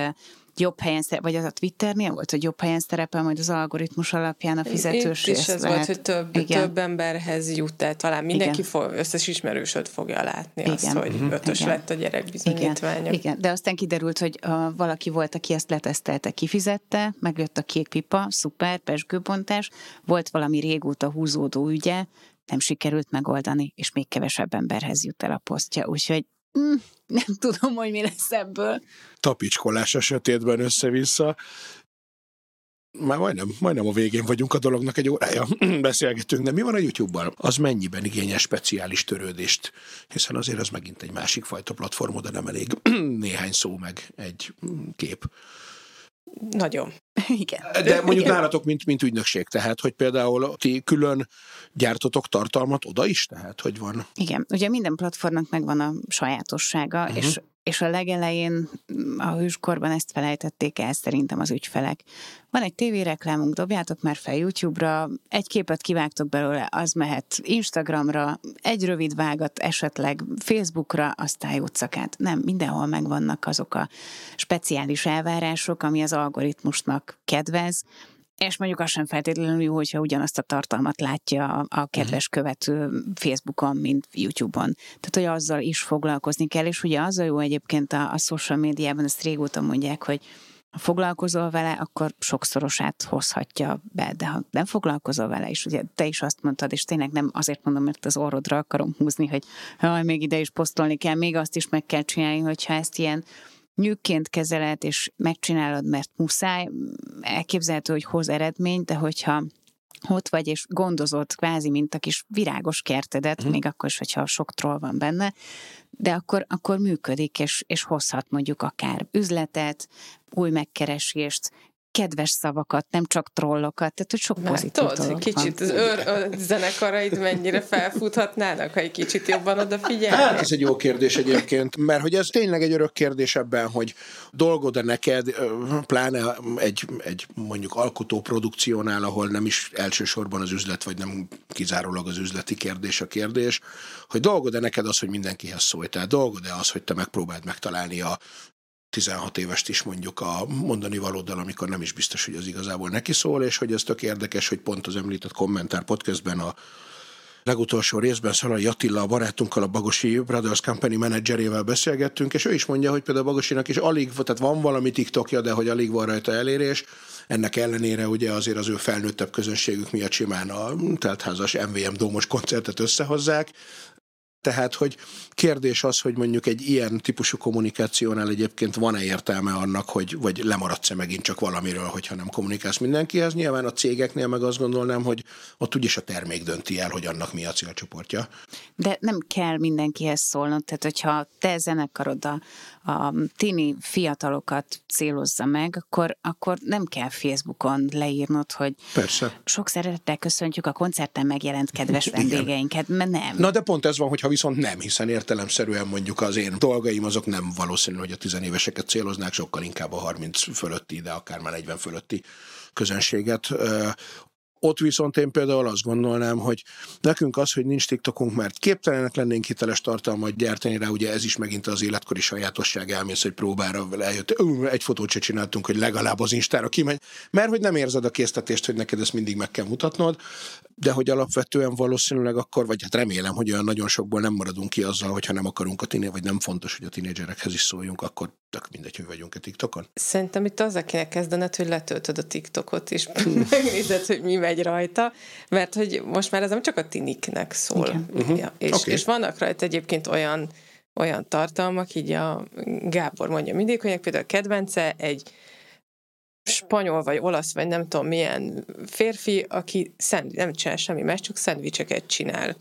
jobb helyen, vagy az a Twitternél volt, hogy jobb helyen szerepel majd az algoritmus alapján a fizetős Itt is ez volt, hogy több, igen. több emberhez jut el, talán mindenki fog, összes ismerősöd fogja látni igen. azt, hogy uh-huh. ötös igen. lett a gyerek bizonyítványa. Igen. igen, de aztán kiderült, hogy uh, valaki volt, aki ezt letesztelte, kifizette, megjött a kék pipa, szuper, pesgőbontás, volt valami régóta húzódó ügye, nem sikerült megoldani, és még kevesebb emberhez jut el a posztja. Úgyhogy mm, nem tudom, hogy mi lesz ebből. Tapicskolás a sötétben össze-vissza. Már majdnem, majdnem a végén vagyunk a dolognak, egy órája beszélgetünk, de mi van a YouTube-ban? Az mennyiben igényes speciális törődést? Hiszen azért az megint egy másik fajta platform, de nem elég néhány szó meg egy kép. Nagyon. Igen. De mondjuk Igen. nálatok, mint, mint ügynökség, tehát, hogy például ti külön gyártotok tartalmat oda is, tehát, hogy van. Igen, ugye minden platformnak megvan a sajátossága, uh-huh. és, és a legelején mm, a hőskorban ezt felejtették el szerintem az ügyfelek. Van egy tévéreklámunk, dobjátok már fel YouTube-ra, egy képet kivágtok belőle, az mehet Instagramra, egy rövid vágat esetleg Facebookra, aztán jutszakát. Nem, mindenhol megvannak azok a speciális elvárások, ami az algoritmusnak kedvez, és mondjuk az sem feltétlenül jó, hogyha ugyanazt a tartalmat látja a, a kedves követő Facebookon, mint YouTube-on. Tehát, hogy azzal is foglalkozni kell, és ugye az a jó egyébként a, a social médiában, ezt régóta mondják, hogy ha foglalkozol vele, akkor sokszorosát hozhatja be, de ha nem foglalkozol vele, és ugye te is azt mondtad, és tényleg nem azért mondom, mert az orrodra akarom húzni, hogy jaj, még ide is posztolni kell, még azt is meg kell csinálni, hogyha ezt ilyen nyűgként kezeled, és megcsinálod, mert muszáj, elképzelhető, hogy hoz eredményt, de hogyha ott vagy, és gondozod kvázi, mint a kis virágos kertedet, mm. még akkor is, hogyha sok troll van benne, de akkor, akkor működik, és, és hozhat mondjuk akár üzletet, új megkeresést, kedves szavakat, nem csak trollokat, tehát hogy sok pozitív Látod, dolog kicsit van. az őr, a zenekaraid mennyire felfuthatnának, ha egy kicsit jobban Hát odafigyelnél? ez egy jó kérdés egyébként, mert hogy ez tényleg egy örök kérdés ebben, hogy dolgod-e neked, pláne egy, egy mondjuk alkotó produkciónál, ahol nem is elsősorban az üzlet, vagy nem kizárólag az üzleti kérdés a kérdés, hogy dolgod-e neked az, hogy mindenkihez szólj, tehát dolgod-e az, hogy te megpróbáld megtalálni a 16 évest is mondjuk a mondani valóddal, amikor nem is biztos, hogy az igazából neki szól, és hogy ez tök érdekes, hogy pont az említett kommentár podcastben a legutolsó részben Szalai Attila, a barátunkkal, a Bagosi Brothers Company menedzserével beszélgettünk, és ő is mondja, hogy például Bagosinak is alig, tehát van valami TikTokja, de hogy alig van rajta elérés. Ennek ellenére ugye azért az ő felnőttebb közönségük miatt simán a teltházas MVM Dómos koncertet összehozzák, tehát, hogy kérdés az, hogy mondjuk egy ilyen típusú kommunikációnál egyébként van-e értelme annak, hogy vagy lemaradsz-e megint csak valamiről, hogyha nem kommunikálsz mindenkihez. Nyilván a cégeknél meg azt gondolnám, hogy ott úgyis a termék dönti el, hogy annak mi a célcsoportja. De nem kell mindenkihez szólnod, tehát hogyha te zenekarod a, tini fiatalokat célozza meg, akkor, akkor nem kell Facebookon leírnod, hogy Persze. sok szeretettel köszöntjük a koncerten megjelent kedves vendégeinket, mert nem. Na de pont ez van, hogyha viszont nem, hiszen értelemszerűen mondjuk az én dolgaim azok nem valószínű, hogy a tizenéveseket céloznák, sokkal inkább a 30 fölötti, de akár már 40 fölötti közönséget. Ott viszont én például azt gondolnám, hogy nekünk az, hogy nincs TikTokunk, mert képtelenek lennénk hiteles tartalmat gyártani rá, ugye ez is megint az életkori sajátosság elmész, hogy próbára eljött, egy fotót se csináltunk, hogy legalább az Instára kimegy, mert hogy nem érzed a késztetést, hogy neked ezt mindig meg kell mutatnod, de hogy alapvetően valószínűleg akkor, vagy hát remélem, hogy olyan nagyon sokból nem maradunk ki azzal, hogyha nem akarunk a tiné, vagy nem fontos, hogy a tinédzserekhez is szóljunk, akkor tök mindegy, hogy vagyunk a TikTokon. Szerintem itt az, akinek kezdened, hogy letöltöd a TikTokot, és megnézed, hogy mi megy rajta, mert hogy most már ez nem csak a tiniknek szól. Igen. Uh-huh. Ja, és, okay. és vannak rajta egyébként olyan, olyan tartalmak, így a Gábor mondja mindig, hogy például a kedvence egy spanyol, vagy olasz, vagy nem tudom milyen férfi, aki szend, nem csinál semmi más, csak szendvicseket csinál.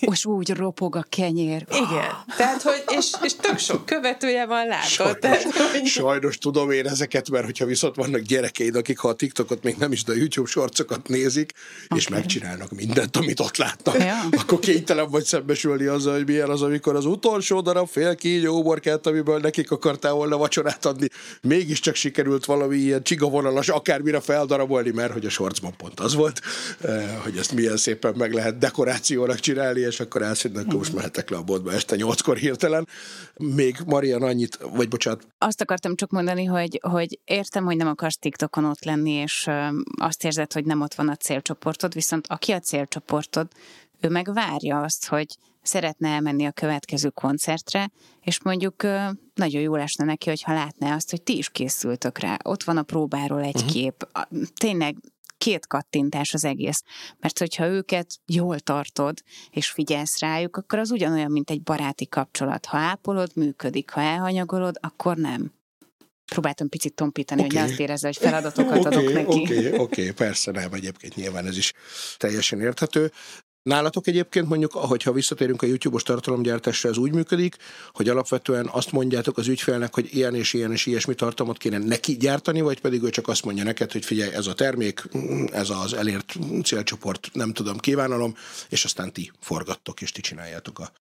És úgy ropog a kenyér. Igen. Tehát, hogy, és, és tök sok követője van, látod? Sajnos, Tehát, hogy... sajnos tudom én ezeket, mert hogyha viszont vannak gyerekeid, akik ha a TikTokot még nem is, de a YouTube sorcokat nézik, okay. és megcsinálnak mindent, amit ott látnak, Ja. akkor kénytelen vagy szembesülni azzal, hogy milyen az, amikor az utolsó darab fél kígyó uborkát, amiből nekik akartál volna vacsorát adni, mégiscsak sikerült valami ilyen csigavonalas akármire feldarabolni, mert hogy a sorcban pont az volt, eh, hogy ezt milyen szépen meg lehet dekorációnak csinálni, és akkor elszednek, akkor most mehetek le a boltba este nyolckor hirtelen. Még Marian annyit, vagy bocsánat, Azt akartam csak mondani, hogy, hogy értem, hogy nem akarsz TikTokon ott lenni, és azt érzed, hogy nem ott van a célcsoportod, viszont aki a célcsoportod, ő meg várja azt, hogy szeretne elmenni a következő koncertre, és mondjuk nagyon jól esne neki, hogyha látná azt, hogy ti is készültök rá. Ott van a próbáról egy uh-huh. kép. Tényleg két kattintás az egész. Mert hogyha őket jól tartod, és figyelsz rájuk, akkor az ugyanolyan, mint egy baráti kapcsolat. Ha ápolod, működik. Ha elhanyagolod, akkor nem. Próbáltam picit tompítani, okay. hogy ne azt érezze, hogy feladatokat adok neki. Oké, okay, okay, persze nem, egyébként nyilván ez is teljesen érthető. Nálatok egyébként mondjuk, ahogyha visszatérünk a YouTube-os tartalomgyártásra, ez úgy működik, hogy alapvetően azt mondjátok az ügyfélnek, hogy ilyen és ilyen és ilyesmi tartalmat kéne neki gyártani, vagy pedig ő csak azt mondja neked, hogy figyelj, ez a termék, ez az elért célcsoport, nem tudom, kívánalom, és aztán ti forgattok és ti csináljátok a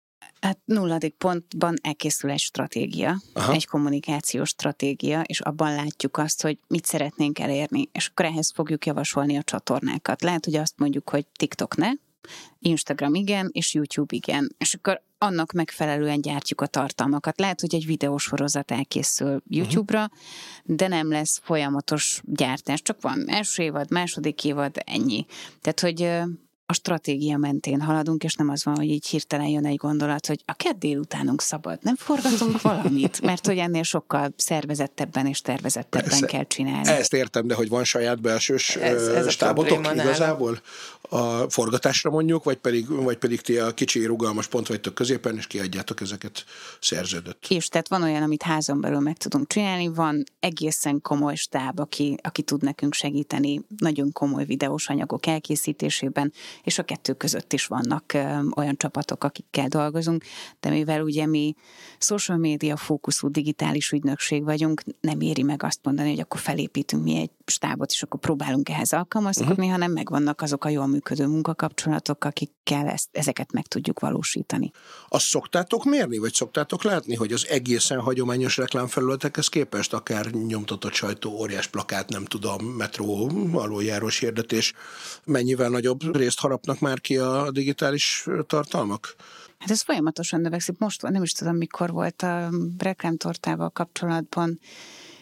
Hát nulladik pontban elkészül egy stratégia, Aha. egy kommunikációs stratégia, és abban látjuk azt, hogy mit szeretnénk elérni, és akkor ehhez fogjuk javasolni a csatornákat. Lehet, hogy azt mondjuk, hogy TikTok ne, Instagram igen, és YouTube igen. És akkor annak megfelelően gyártjuk a tartalmakat. Lehet, hogy egy videósorozat elkészül mhm. YouTube-ra, uh-huh. de nem lesz folyamatos gyártás. Csak van első évad, második évad, ennyi. Tehát, hogy a stratégia mentén haladunk, és nem az van, hogy így hirtelen jön egy gondolat, hogy a kedd délutánunk szabad, nem forgatunk valamit, mert hogy ennél sokkal szervezettebben és tervezettebben Persze. kell csinálni. Ezt értem, de hogy van saját belsős ez, ez stábotok igazából a forgatásra mondjuk, vagy pedig, vagy pedig ti a kicsi rugalmas pont vagytok középen, és kiadjátok ezeket szerződött. És tehát van olyan, amit házon belül meg tudunk csinálni, van egészen komoly stáb, aki, aki tud nekünk segíteni nagyon komoly videós anyagok elkészítésében, és a kettő között is vannak olyan csapatok, akikkel dolgozunk, de mivel ugye mi social media fókuszú digitális ügynökség vagyunk, nem éri meg azt mondani, hogy akkor felépítünk mi egy stábot, és akkor próbálunk ehhez alkalmazkodni, uh-huh. hanem megvannak azok a jól működő munkakapcsolatok, akikkel ezt, ezeket meg tudjuk valósítani. Azt szoktátok mérni, vagy szoktátok látni, hogy az egészen hagyományos reklámfelületekhez képest akár nyomtatott sajtó, óriás plakát, nem tudom, metró, alójárós hirdetés, mennyivel nagyobb részt harapnak már ki a digitális tartalmak? Hát ez folyamatosan növekszik. Most nem is tudom, mikor volt a reklámtortával kapcsolatban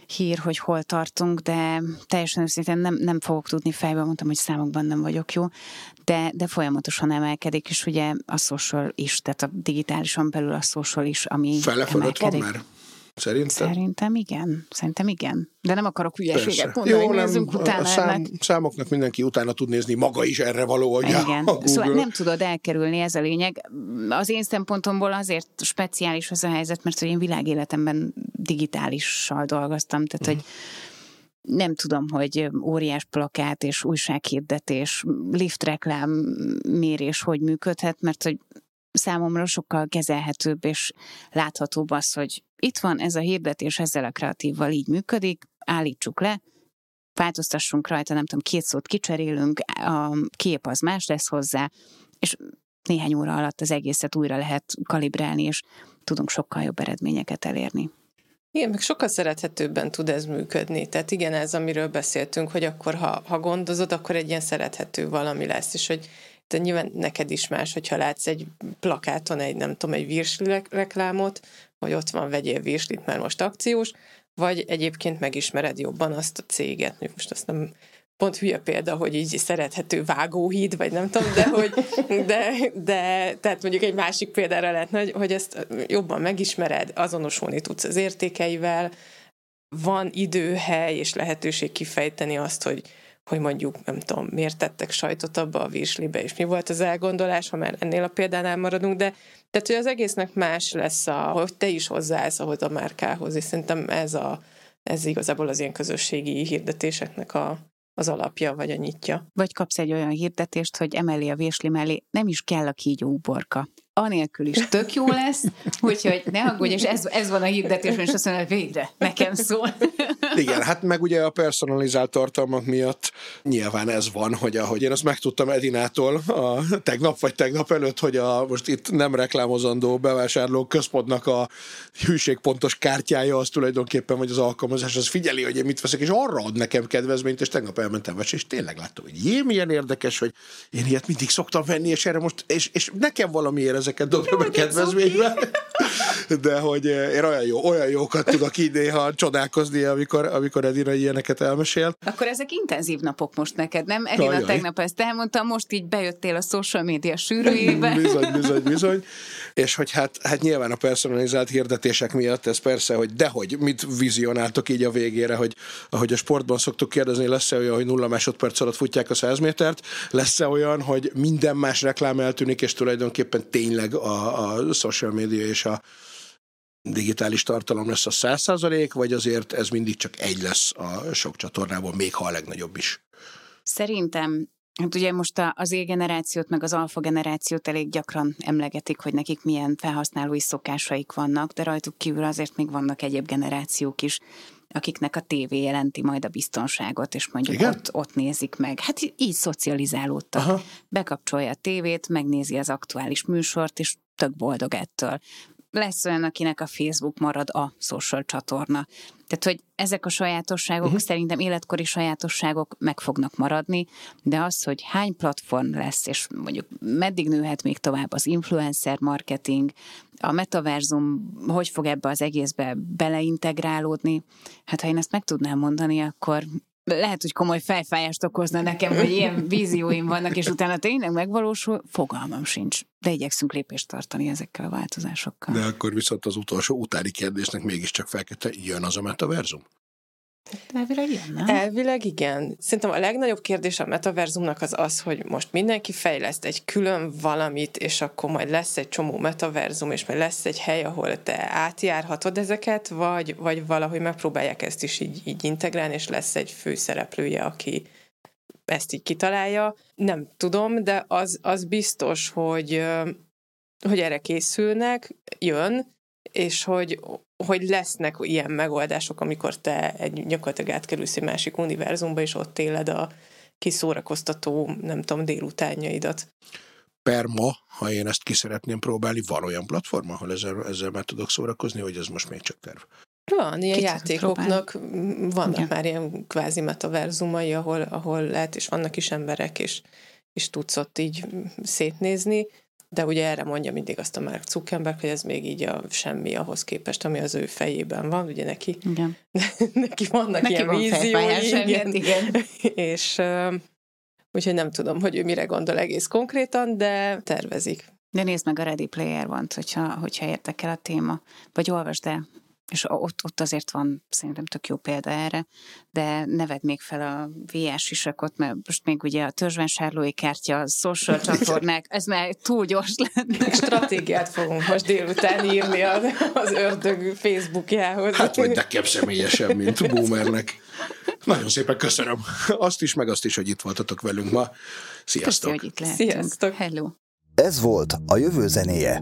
hír, hogy hol tartunk, de teljesen őszintén nem, nem fogok tudni fejbe, mondtam, hogy számokban nem vagyok jó, de, de folyamatosan emelkedik, és ugye a social is, tehát a digitálisan belül a social is, ami Fele emelkedik. van már? Szerintem? Szerintem igen. Szerintem igen. De nem akarok hülyeséget mondani, Jó, nem, utána a szám, ennek. Számoknak mindenki utána tud nézni, maga is erre való, hogy igen. A Szóval nem tudod elkerülni, ez a lényeg. Az én szempontomból azért speciális az a helyzet, mert hogy én világéletemben digitálissal dolgoztam, tehát mm. hogy nem tudom, hogy óriás plakát és újsághirdetés, liftreklám mérés hogy működhet, mert hogy számomra sokkal kezelhetőbb és láthatóbb az, hogy itt van ez a hirdetés, ezzel a kreatívval így működik, állítsuk le, változtassunk rajta, nem tudom, két szót kicserélünk, a kép az más lesz hozzá, és néhány óra alatt az egészet újra lehet kalibrálni, és tudunk sokkal jobb eredményeket elérni. Igen, meg sokkal szerethetőbben tud ez működni. Tehát igen, ez, amiről beszéltünk, hogy akkor, ha, ha gondozod, akkor egy ilyen szerethető valami lesz, és hogy de nyilván neked is más, hogyha látsz egy plakáton egy, nem tudom, egy virsli reklámot, vagy ott van, vegyél virslit, mert most akciós, vagy egyébként megismered jobban azt a céget. Most azt nem pont hülye példa, hogy így szerethető vágóhíd, vagy nem tudom, de hogy, de, de tehát mondjuk egy másik példára lehetne, hogy, hogy ezt jobban megismered, azonosulni tudsz az értékeivel, van idő, hely és lehetőség kifejteni azt, hogy hogy mondjuk, nem tudom, miért tettek sajtot abba a virslibe, és mi volt az elgondolás, ha már ennél a példánál maradunk, de tehát, hogy az egésznek más lesz, a, hogy te is hozzáállsz ahhoz a márkához, és szerintem ez, a, ez igazából az ilyen közösségi hirdetéseknek a, az alapja, vagy a nyitja. Vagy kapsz egy olyan hirdetést, hogy emeli a vésli mellé, nem is kell a kígyó uborka anélkül is tök jó lesz, úgyhogy ne aggódj, és ez, ez van a hirdetés, és azt mondja, hogy végre, nekem szól. Igen, hát meg ugye a personalizált tartalmak miatt nyilván ez van, hogy ahogy én azt megtudtam Edinától a tegnap vagy tegnap előtt, hogy a most itt nem reklámozandó bevásárló központnak a hűségpontos kártyája az tulajdonképpen, vagy az alkalmazás, az figyeli, hogy én mit veszek, és arra ad nekem kedvezményt, és tegnap elmentem vesni, és tényleg láttam, hogy jé, milyen érdekes, hogy én ilyet mindig szoktam venni, és erre most, és, és nekem valamiért ezeket dobja be kedvezménybe. De hogy eh, én olyan, jó, olyan jókat tudok így néha csodálkozni, amikor, amikor Edina ilyeneket elmesél. Akkor ezek intenzív napok most neked, nem? Edina Ajaj. tegnap ezt elmondtam, most így bejöttél a social media sűrűjébe. bizony, bizony, bizony. És hogy hát, hát nyilván a personalizált hirdetések miatt ez persze, hogy dehogy, mit vizionáltok így a végére, hogy ahogy a sportban szoktuk kérdezni, lesz-e olyan, hogy nulla másodperc alatt futják a 100 métert, lesz-e olyan, hogy minden más reklám eltűnik, és tulajdonképpen tényleg a, a social media és a digitális tartalom lesz a 100 vagy azért ez mindig csak egy lesz a sok csatornából, még ha a legnagyobb is? Szerintem Hát ugye most az E-generációt, meg az alfa generációt elég gyakran emlegetik, hogy nekik milyen felhasználói szokásaik vannak, de rajtuk kívül azért még vannak egyéb generációk is, akiknek a tévé jelenti majd a biztonságot, és mondjuk ott, ott nézik meg. Hát így szocializálódtak. Aha. Bekapcsolja a tévét, megnézi az aktuális műsort, és tök boldog ettől lesz olyan, akinek a Facebook marad a social csatorna. Tehát, hogy ezek a sajátosságok, uh-huh. szerintem életkori sajátosságok meg fognak maradni, de az, hogy hány platform lesz, és mondjuk meddig nőhet még tovább az influencer marketing, a metaverzum hogy fog ebbe az egészbe beleintegrálódni, hát ha én ezt meg tudnám mondani, akkor lehet, hogy komoly fejfájást okozna nekem, hogy ilyen vízióim vannak, és utána tényleg megvalósul, fogalmam sincs. De igyekszünk lépést tartani ezekkel a változásokkal. De akkor viszont az utolsó utáni kérdésnek mégiscsak felkette, jön az a metaverzum? Elvileg igen, nem? Elvileg igen. Szerintem a legnagyobb kérdés a metaverzumnak az az, hogy most mindenki fejleszt egy külön valamit, és akkor majd lesz egy csomó metaverzum, és majd lesz egy hely, ahol te átjárhatod ezeket, vagy, vagy valahogy megpróbálják ezt is így, így integrálni, és lesz egy főszereplője, aki ezt így kitalálja. Nem tudom, de az, az biztos, hogy, hogy erre készülnek, jön, és hogy, hogy lesznek ilyen megoldások, amikor te egy, gyakorlatilag átkerülsz egy másik univerzumba, és ott éled a kiszórakoztató, nem tudom, délutánjaidat. Per ma, ha én ezt ki szeretném próbálni, van olyan platform, ahol ezzel, ezzel már tudok szórakozni, hogy ez most még csak terv? Van, ilyen Kicsit játékoknak próbálni. vannak Igen. már ilyen kvázi metaverzumai, ahol, ahol lehet, és vannak is emberek, és, és tudsz ott így szétnézni. De ugye erre mondja mindig azt a Mark Zuckerberg, hogy ez még így a semmi ahhoz képest, ami az ő fejében van, ugye neki, igen. neki vannak neki ilyen van víziói, igen. igen. és úgyhogy nem tudom, hogy ő mire gondol egész konkrétan, de tervezik. De nézd meg a Ready Player van, hogyha, hogyha érdekel a téma, vagy olvasd el és ott, ott azért van szerintem tök jó példa erre, de neved még fel a VS sisakot, mert most még ugye a törzsvásárlói kártya, a social csatornák, ez már túl gyors lenne. Stratégiát fogunk most délután írni az, az ördög Facebookjához. Hát vagy nekem személyesen, mint boomernek. Nagyon szépen köszönöm. Azt is, meg azt is, hogy itt voltatok velünk ma. Sziasztok! Köszönjük, hogy itt lehetünk. Sziasztok! Hello! Ez volt a jövő zenéje.